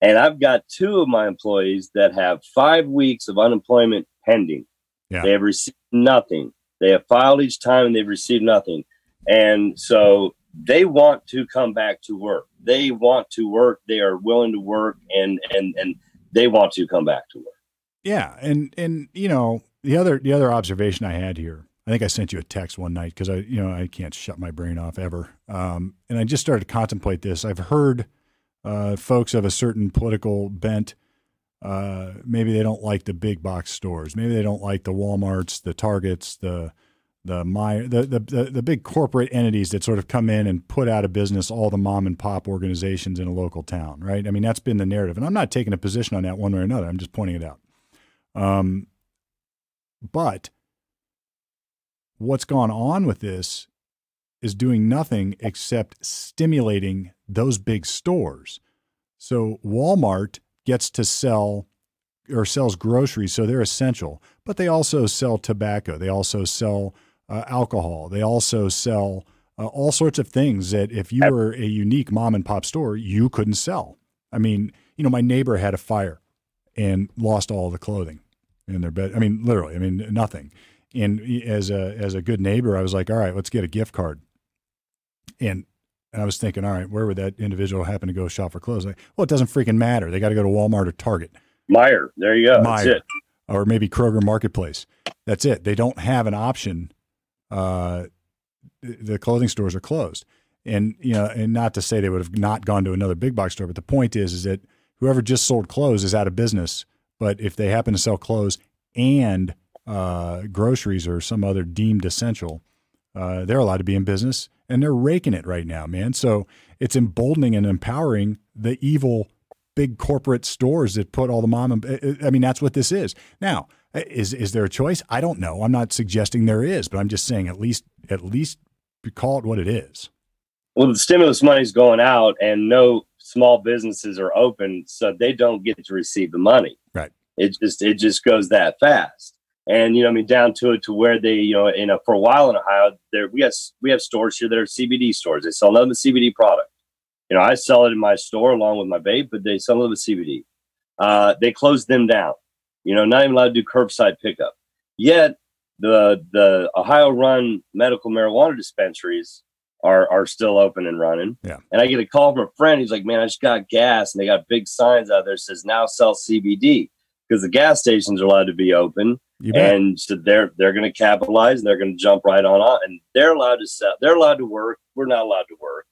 And I've got two of my employees that have five weeks of unemployment pending. Yeah. They have received nothing. They have filed each time and they've received nothing. And so they want to come back to work. They want to work. They are willing to work and and and they want to come back to work. Yeah, and and you know the other the other observation I had here. I think I sent you a text one night because I you know I can't shut my brain off ever. Um, and I just started to contemplate this. I've heard uh, folks of a certain political bent. Uh, maybe they don't like the big box stores. Maybe they don't like the WalMarts, the Targets, the the my the, the the the big corporate entities that sort of come in and put out of business all the mom and pop organizations in a local town, right? I mean, that's been the narrative, and I'm not taking a position on that one way or another. I'm just pointing it out. Um, but what's gone on with this is doing nothing except stimulating those big stores. So Walmart gets to sell or sells groceries, so they're essential, but they also sell tobacco. They also sell uh, alcohol. They also sell uh, all sorts of things that if you were a unique mom and pop store, you couldn't sell. I mean, you know, my neighbor had a fire and lost all the clothing in their bed. I mean, literally, I mean, nothing. And as a as a good neighbor, I was like, all right, let's get a gift card. And and I was thinking, all right, where would that individual happen to go shop for clothes? Like, well, it doesn't freaking matter. They got to go to Walmart or Target. Meijer, there you go. It. Or maybe Kroger Marketplace. That's it. They don't have an option uh, the clothing stores are closed. And you know, and not to say they would have not gone to another big box store, but the point is, is that whoever just sold clothes is out of business. But if they happen to sell clothes and uh, groceries or some other deemed essential, uh, they're allowed to be in business, and they're raking it right now, man. So it's emboldening and empowering the evil big corporate stores that put all the mom. And, I mean, that's what this is now. Is is there a choice? I don't know. I'm not suggesting there is, but I'm just saying at least at least call it what it is. Well, the stimulus money's going out, and no small businesses are open, so they don't get to receive the money. Right. It just it just goes that fast. And you know, I mean, down to it to where they, you know, in a, for a while in Ohio, there we have we have stores here that are CBD stores. They sell nothing but CBD product. You know, I sell it in my store along with my vape, but they sell nothing but CBD. Uh, they closed them down you know, not even allowed to do curbside pickup. Yet the the Ohio run medical marijuana dispensaries are are still open and running. Yeah. And I get a call from a friend. He's like, "Man, I just got gas, and they got big signs out there that says now sell CBD because the gas stations are allowed to be open, and so they're they're going to capitalize and they're going to jump right on on, and they're allowed to sell. They're allowed to work. We're not allowed to work.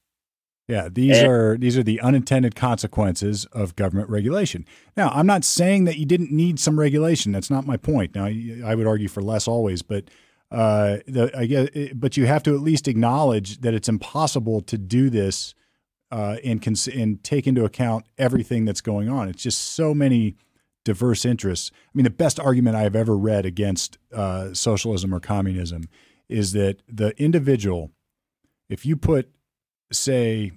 Yeah, these and, are these are the unintended consequences of government regulation. Now, I'm not saying that you didn't need some regulation. That's not my point. Now, I would argue for less always, but uh, the, I guess, but you have to at least acknowledge that it's impossible to do this uh, and cons- and take into account everything that's going on. It's just so many diverse interests. I mean, the best argument I've ever read against uh, socialism or communism is that the individual, if you put say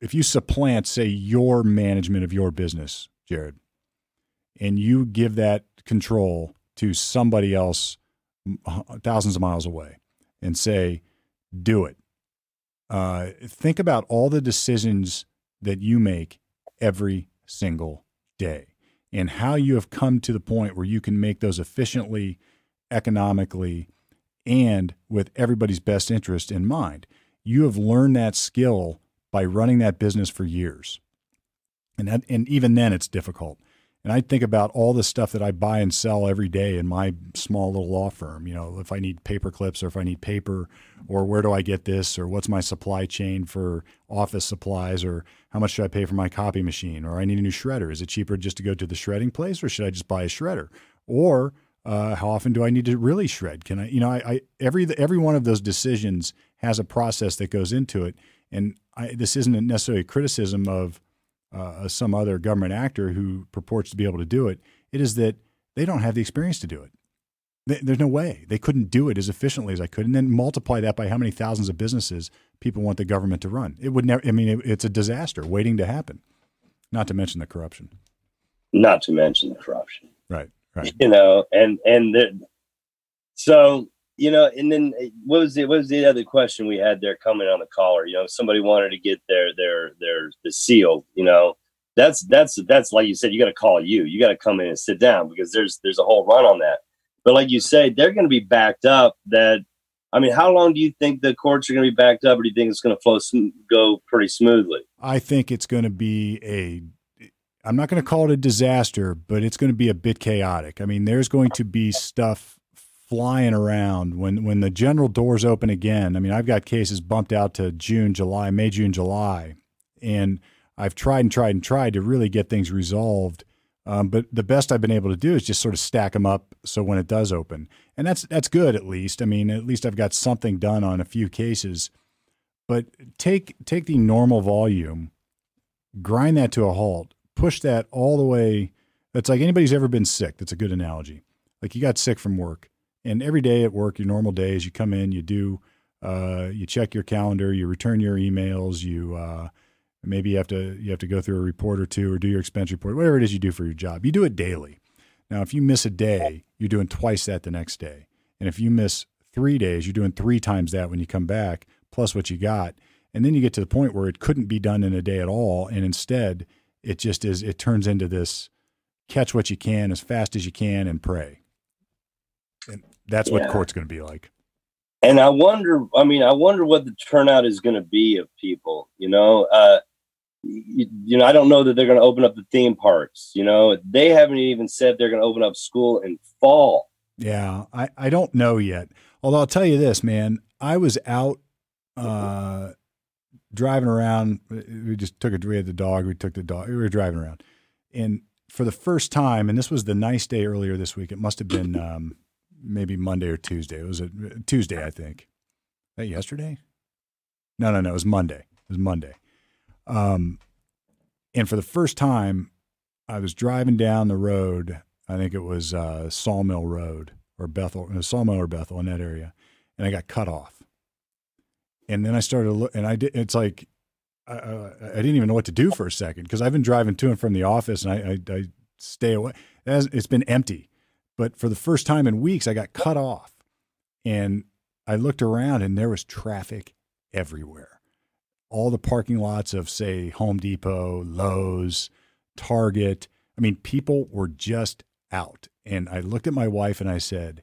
if you supplant say your management of your business jared and you give that control to somebody else thousands of miles away and say do it uh, think about all the decisions that you make every single day and how you have come to the point where you can make those efficiently economically and with everybody's best interest in mind. You have learned that skill by running that business for years. And that, and even then it's difficult. And I think about all the stuff that I buy and sell every day in my small little law firm. You know, if I need paper clips or if I need paper, or where do I get this, or what's my supply chain for office supplies, or how much should I pay for my copy machine, or I need a new shredder. Is it cheaper just to go to the shredding place, or should I just buy a shredder? Or uh, how often do I need to really shred? Can I, you know, I, I every every one of those decisions has a process that goes into it, and I, this isn't necessarily a criticism of uh, some other government actor who purports to be able to do it. It is that they don't have the experience to do it. There's no way they couldn't do it as efficiently as I could, and then multiply that by how many thousands of businesses people want the government to run. It would never. I mean, it, it's a disaster waiting to happen. Not to mention the corruption. Not to mention the corruption. Right. Right. You know, and and the, so you know, and then uh, what was the what was the other question we had there coming on the caller? You know, somebody wanted to get their their their the seal. You know, that's that's that's like you said, you got to call you. You got to come in and sit down because there's there's a whole run on that. But like you say, they're going to be backed up. That I mean, how long do you think the courts are going to be backed up, or do you think it's going to flow go pretty smoothly? I think it's going to be a. I'm not going to call it a disaster, but it's going to be a bit chaotic. I mean, there's going to be stuff flying around when when the general doors open again. I mean, I've got cases bumped out to June, July, May, June, July, and I've tried and tried and tried to really get things resolved. Um, but the best I've been able to do is just sort of stack them up so when it does open, and that's that's good at least. I mean, at least I've got something done on a few cases. But take take the normal volume, grind that to a halt, push that all the way. That's like anybody's ever been sick. That's a good analogy. Like you got sick from work and every day at work, your normal days, you come in, you do, uh, you check your calendar, you return your emails, you uh, maybe you have to you have to go through a report or two or do your expense report, whatever it is you do for your job. You do it daily. Now, if you miss a day, you're doing twice that the next day, and if you miss three days, you're doing three times that when you come back, plus what you got. And then you get to the point where it couldn't be done in a day at all, and instead, it just is. It turns into this catch what you can as fast as you can and pray. That's what court's going to be like. And I wonder, I mean, I wonder what the turnout is going to be of people, you know, uh, you, you know, I don't know that they're going to open up the theme parks. You know, they haven't even said they're going to open up school in fall. Yeah, I, I don't know yet. Although I'll tell you this, man, I was out uh, driving around. We just took a we had the dog. We took the dog. We were driving around, and for the first time, and this was the nice day earlier this week. It must have been um, maybe Monday or Tuesday. It was a Tuesday, I think. That yesterday? No, no, no. It was Monday. It was Monday. Um, and for the first time, I was driving down the road. I think it was uh, Sawmill Road or Bethel, uh, Sawmill or Bethel in that area, and I got cut off. And then I started to look, and I did. It's like I, I didn't even know what to do for a second because I've been driving to and from the office, and I, I, I stay away. It's been empty. But for the first time in weeks, I got cut off. And I looked around and there was traffic everywhere. All the parking lots of, say, Home Depot, Lowe's, Target. I mean, people were just out. And I looked at my wife and I said,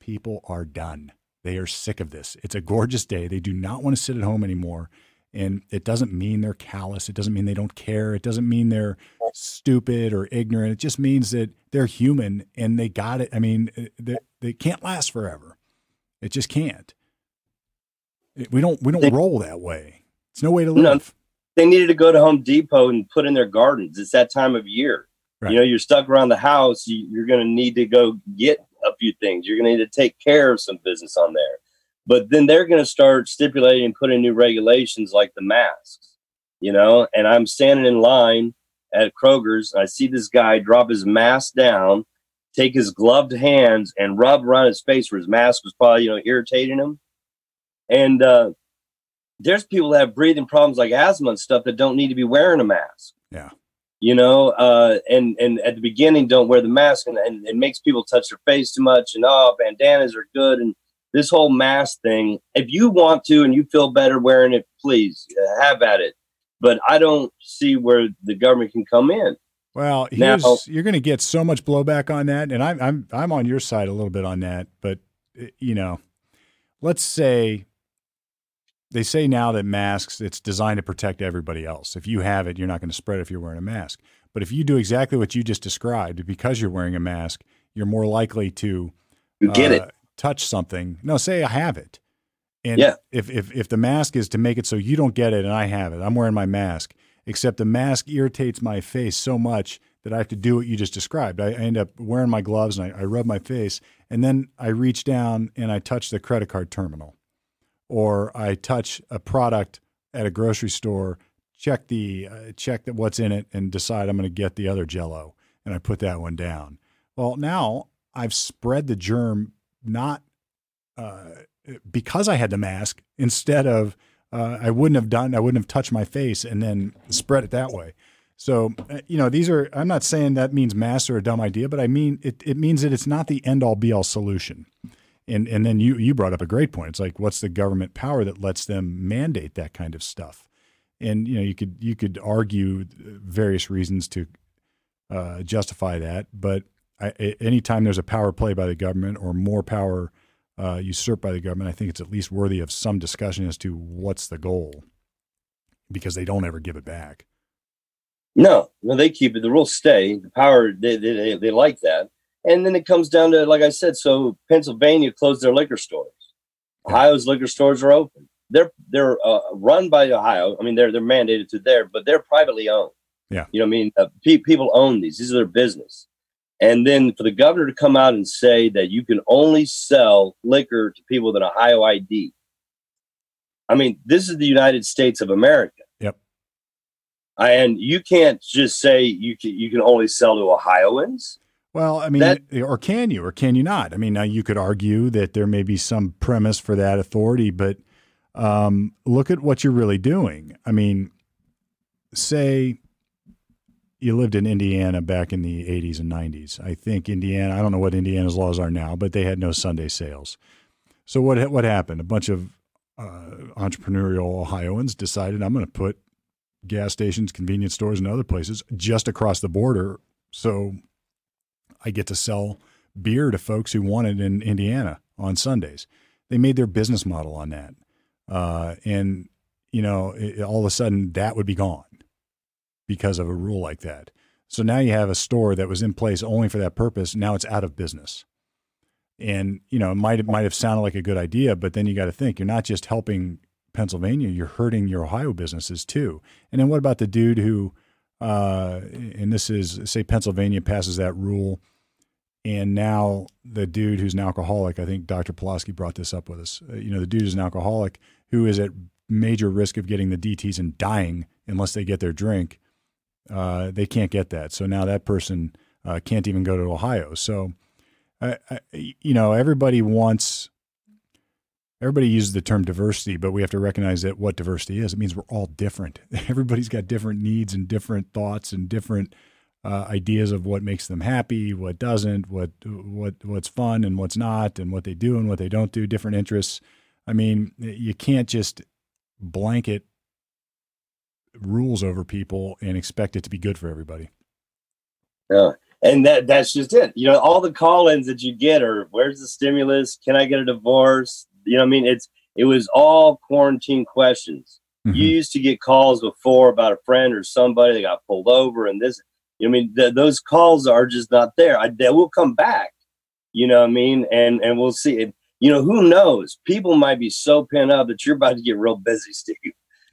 People are done. They are sick of this. It's a gorgeous day. They do not want to sit at home anymore. And it doesn't mean they're callous. It doesn't mean they don't care. It doesn't mean they're stupid or ignorant. It just means that they're human and they got it. I mean, uh, they, they can't last forever. It just can't. We don't we don't they, roll that way. It's no way to live. No, they needed to go to Home Depot and put in their gardens. It's that time of year. Right. You know, you're stuck around the house. You, are going to need to go get a few things. You're going to need to take care of some business on there. But then they're going to start stipulating and putting new regulations like the masks. You know, and I'm standing in line at Kroger's. I see this guy drop his mask down, take his gloved hands and rub around his face where his mask was probably, you know, irritating him. And uh, there's people that have breathing problems like asthma and stuff that don't need to be wearing a mask. Yeah. You know, uh, and and at the beginning, don't wear the mask, and, and it makes people touch their face too much. And oh, bandanas are good, and this whole mask thing. If you want to and you feel better wearing it, please have at it but I don't see where the government can come in. Well, now, you're going to get so much blowback on that, and I'm I'm I'm on your side a little bit on that. But you know, let's say they say now that masks it's designed to protect everybody else. If you have it, you're not going to spread it if you're wearing a mask. But if you do exactly what you just described, because you're wearing a mask, you're more likely to get uh, it, touch something. No, say I have it. And yeah. if, if if the mask is to make it so you don't get it and I have it, I'm wearing my mask. Except the mask irritates my face so much that I have to do what you just described. I, I end up wearing my gloves and I, I rub my face, and then I reach down and I touch the credit card terminal, or I touch a product at a grocery store, check the uh, check that what's in it, and decide I'm going to get the other Jello, and I put that one down. Well, now I've spread the germ not uh, because I had the mask instead of uh, I wouldn't have done I wouldn't have touched my face and then spread it that way. So uh, you know these are I'm not saying that means masks are a dumb idea, but I mean it, it means that it's not the end all be all solution. And and then you you brought up a great point. It's like what's the government power that lets them mandate that kind of stuff? And you know you could you could argue various reasons to uh, justify that, but I, anytime there's a power play by the government or more power uh, usurped by the government, I think it's at least worthy of some discussion as to what's the goal, because they don't ever give it back. No, no, they keep it. The rules stay. The power, they, they, they like that. And then it comes down to, like I said, so Pennsylvania closed their liquor stores. Ohio's liquor stores are open. They're they're uh, run by Ohio. I mean, they're they're mandated to there, but they're privately owned. Yeah, you know, I mean, uh, pe- people own these. These are their business. And then for the governor to come out and say that you can only sell liquor to people with an Ohio ID. I mean, this is the United States of America. Yep. And you can't just say you can, you can only sell to Ohioans. Well, I mean, that, or can you, or can you not? I mean, now you could argue that there may be some premise for that authority, but um, look at what you're really doing. I mean, say you lived in Indiana back in the 80s and 90s. I think Indiana, I don't know what Indiana's laws are now, but they had no Sunday sales. So what what happened? A bunch of uh, entrepreneurial Ohioans decided I'm going to put gas stations, convenience stores, and other places just across the border, so I get to sell beer to folks who want it in Indiana on Sundays. They made their business model on that, uh, and you know, it, all of a sudden that would be gone because of a rule like that. So now you have a store that was in place only for that purpose. Now it's out of business. And, you know, it might, it might have sounded like a good idea, but then you got to think you're not just helping Pennsylvania, you're hurting your Ohio businesses too. And then what about the dude who, uh, and this is, say, Pennsylvania passes that rule. And now the dude who's an alcoholic, I think Dr. Pawlowski brought this up with us. Uh, you know, the dude is an alcoholic who is at major risk of getting the DTs and dying unless they get their drink uh, they can't get that. So now that person uh, can't even go to Ohio. So, uh, you know, everybody wants, everybody uses the term diversity, but we have to recognize that what diversity is. It means we're all different. Everybody's got different needs and different thoughts and different uh, ideas of what makes them happy, what doesn't, what what what's fun and what's not, and what they do and what they don't do. Different interests. I mean, you can't just blanket rules over people and expect it to be good for everybody. Yeah. And that that's just it. You know, all the call-ins that you get are where's the stimulus? Can I get a divorce? You know, I mean, it's it was all quarantine questions. Mm-hmm. You used to get calls before about a friend or somebody that got pulled over, and this. You know, I mean, th- those calls are just not there. I, they will come back. You know, what I mean, and and we'll see. it. you know, who knows? People might be so pent up that you're about to get real busy, Steve.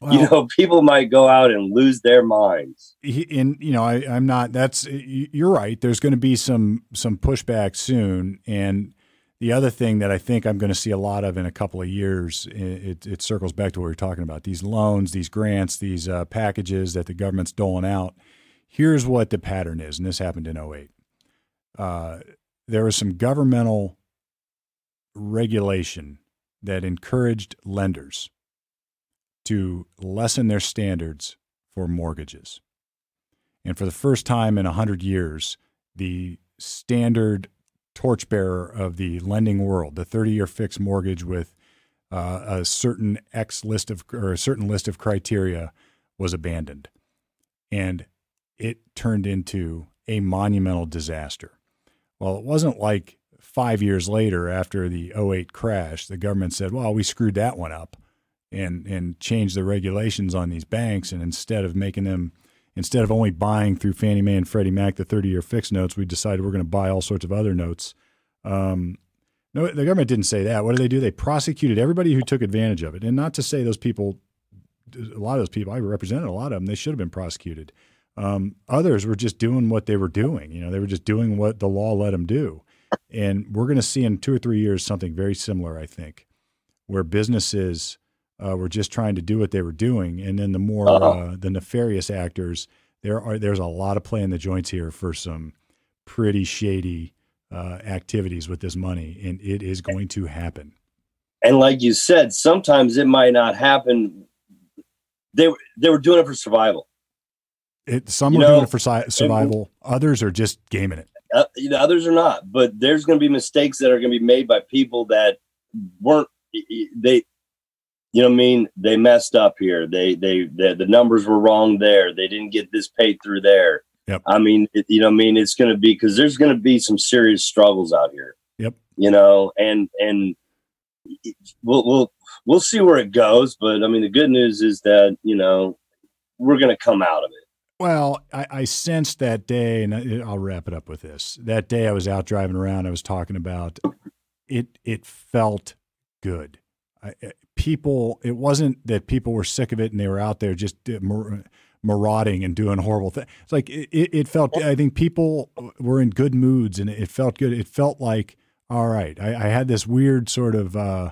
Well, you know, people might go out and lose their minds. And you know, I, am not. That's you're right. There's going to be some some pushback soon, and the other thing that I think I'm going to see a lot of in a couple of years, it, it circles back to what we are talking about: these loans, these grants, these uh, packages that the government's doling out. Here's what the pattern is, and this happened in 08. Uh, there was some governmental regulation that encouraged lenders to lessen their standards for mortgages. And for the first time in 100 years, the standard torchbearer of the lending world, the 30 year fixed mortgage with uh, a certain X list of, or a certain list of criteria was abandoned. And it turned into a monumental disaster. Well, it wasn't like five years later after the 08 crash, the government said, well, we screwed that one up and and change the regulations on these banks. And instead of making them, instead of only buying through Fannie Mae and Freddie Mac the 30 year fixed notes, we decided we're going to buy all sorts of other notes. Um, no, the government didn't say that. What did they do? They prosecuted everybody who took advantage of it. And not to say those people, a lot of those people, I represented a lot of them, they should have been prosecuted. Um, others were just doing what they were doing. You know, they were just doing what the law let them do. And we're going to see in two or three years something very similar, I think, where businesses uh, were just trying to do what they were doing, and then the more uh, the nefarious actors, there are there's a lot of play in the joints here for some pretty shady uh, activities with this money, and it is going to happen. And like you said, sometimes it might not happen. They they were doing it for survival. It, some you are know, doing it for survival. And, others are just gaming it. Uh, you know, others are not. But there's going to be mistakes that are going to be made by people that weren't. They, you know, what I mean, they messed up here. They, they, they, the numbers were wrong there. They didn't get this paid through there. Yep. I mean, it, you know, I mean, it's going to be because there's going to be some serious struggles out here. Yep. You know, and and we'll we'll we'll see where it goes. But I mean, the good news is that you know we're going to come out of it. Well, I, I, sensed that day, and I'll wrap it up with this. That day, I was out driving around. I was talking about it. It felt good. People. It wasn't that people were sick of it and they were out there just uh, marauding and doing horrible things. It's like it, it felt. I think people were in good moods, and it felt good. It felt like all right. I, I had this weird sort of. Uh,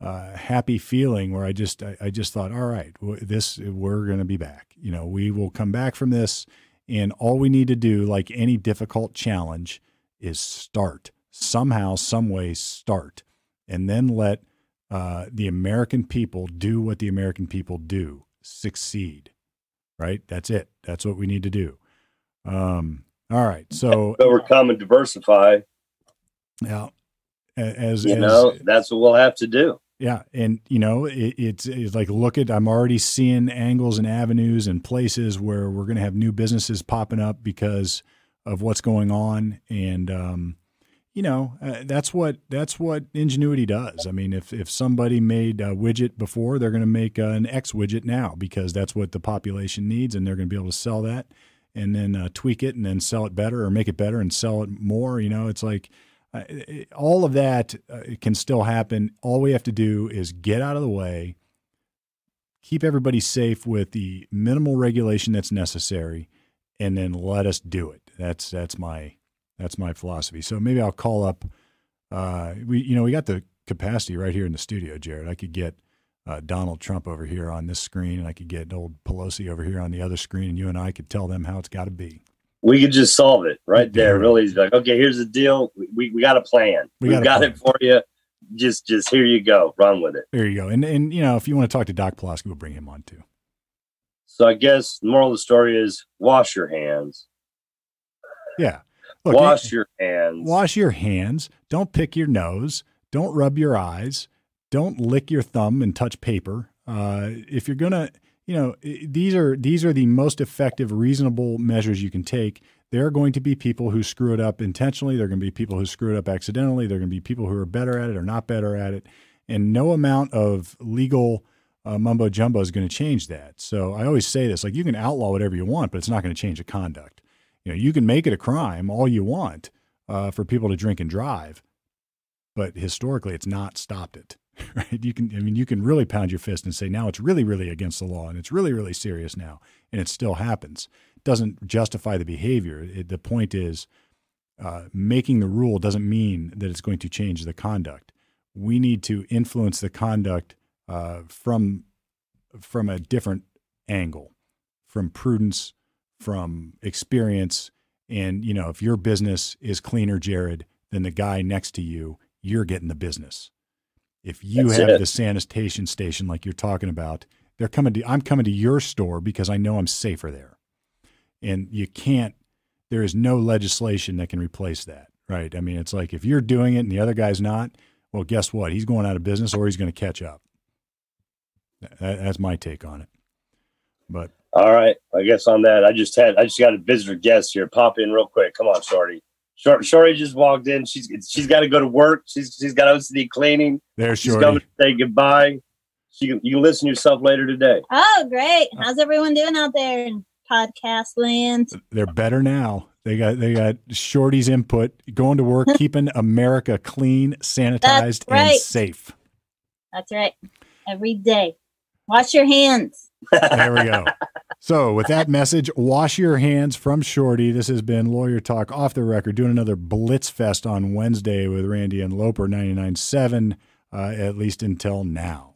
uh, happy feeling where I just I, I just thought, all right, this we're going to be back. You know, we will come back from this, and all we need to do, like any difficult challenge, is start somehow, some way, start, and then let uh, the American people do what the American people do, succeed. Right? That's it. That's what we need to do. Um, all right. So overcome and diversify. Yeah. As you as, know, that's what we'll have to do. Yeah, and you know, it, it's it's like look at I'm already seeing angles and avenues and places where we're going to have new businesses popping up because of what's going on, and um, you know, uh, that's what that's what ingenuity does. I mean, if if somebody made a widget before, they're going to make uh, an X widget now because that's what the population needs, and they're going to be able to sell that and then uh, tweak it and then sell it better or make it better and sell it more. You know, it's like uh, all of that uh, can still happen. All we have to do is get out of the way, keep everybody safe with the minimal regulation that's necessary, and then let us do it. That's that's my that's my philosophy. So maybe I'll call up. Uh, we you know we got the capacity right here in the studio, Jared. I could get uh, Donald Trump over here on this screen, and I could get old Pelosi over here on the other screen, and you and I could tell them how it's got to be we could just solve it right there. Yeah. Really, like, okay, here's the deal. We, we got a plan. We got, got it for you. Just just here you go. Run with it. There you go. And and you know, if you want to talk to Doc Pulaski, we'll bring him on too. So I guess the moral of the story is wash your hands. Yeah. Look, wash your hands. Wash your hands. Don't pick your nose. Don't rub your eyes. Don't lick your thumb and touch paper. Uh, if you're gonna you know these are these are the most effective reasonable measures you can take there are going to be people who screw it up intentionally there are going to be people who screw it up accidentally there are going to be people who are better at it or not better at it and no amount of legal uh, mumbo jumbo is going to change that so i always say this like you can outlaw whatever you want but it's not going to change the conduct you know you can make it a crime all you want uh, for people to drink and drive but historically it's not stopped it right? You can, I mean, you can really pound your fist and say, now it's really, really against the law and it's really, really serious now, and it still happens. It doesn't justify the behavior. It, the point is, uh, making the rule doesn't mean that it's going to change the conduct. We need to influence the conduct uh, from from a different angle, from prudence, from experience, and you know, if your business is cleaner, Jared, than the guy next to you, you're getting the business. If you That's have it. the sanitation station like you're talking about, they're coming to I'm coming to your store because I know I'm safer there. And you can't there is no legislation that can replace that, right? I mean, it's like if you're doing it and the other guy's not, well, guess what? He's going out of business or he's going to catch up. that's my take on it. But all right, I guess on that, I just had I just got a visitor guest here. Pop in real quick. Come on, Shorty. Shorty just walked in. She's she's got to go to work. She's she's got OCD cleaning. There, Shorty. She's coming to say goodbye. So you can, you can listen to yourself later today. Oh, great! Uh, How's everyone doing out there in podcast land? They're better now. They got they got Shorty's input, going to work, keeping America clean, sanitized, right. and safe. That's right. Every day, wash your hands. There we go. So, with that message, wash your hands from Shorty. This has been Lawyer Talk off the record, doing another Blitz Fest on Wednesday with Randy and Loper 99.7, uh, at least until now.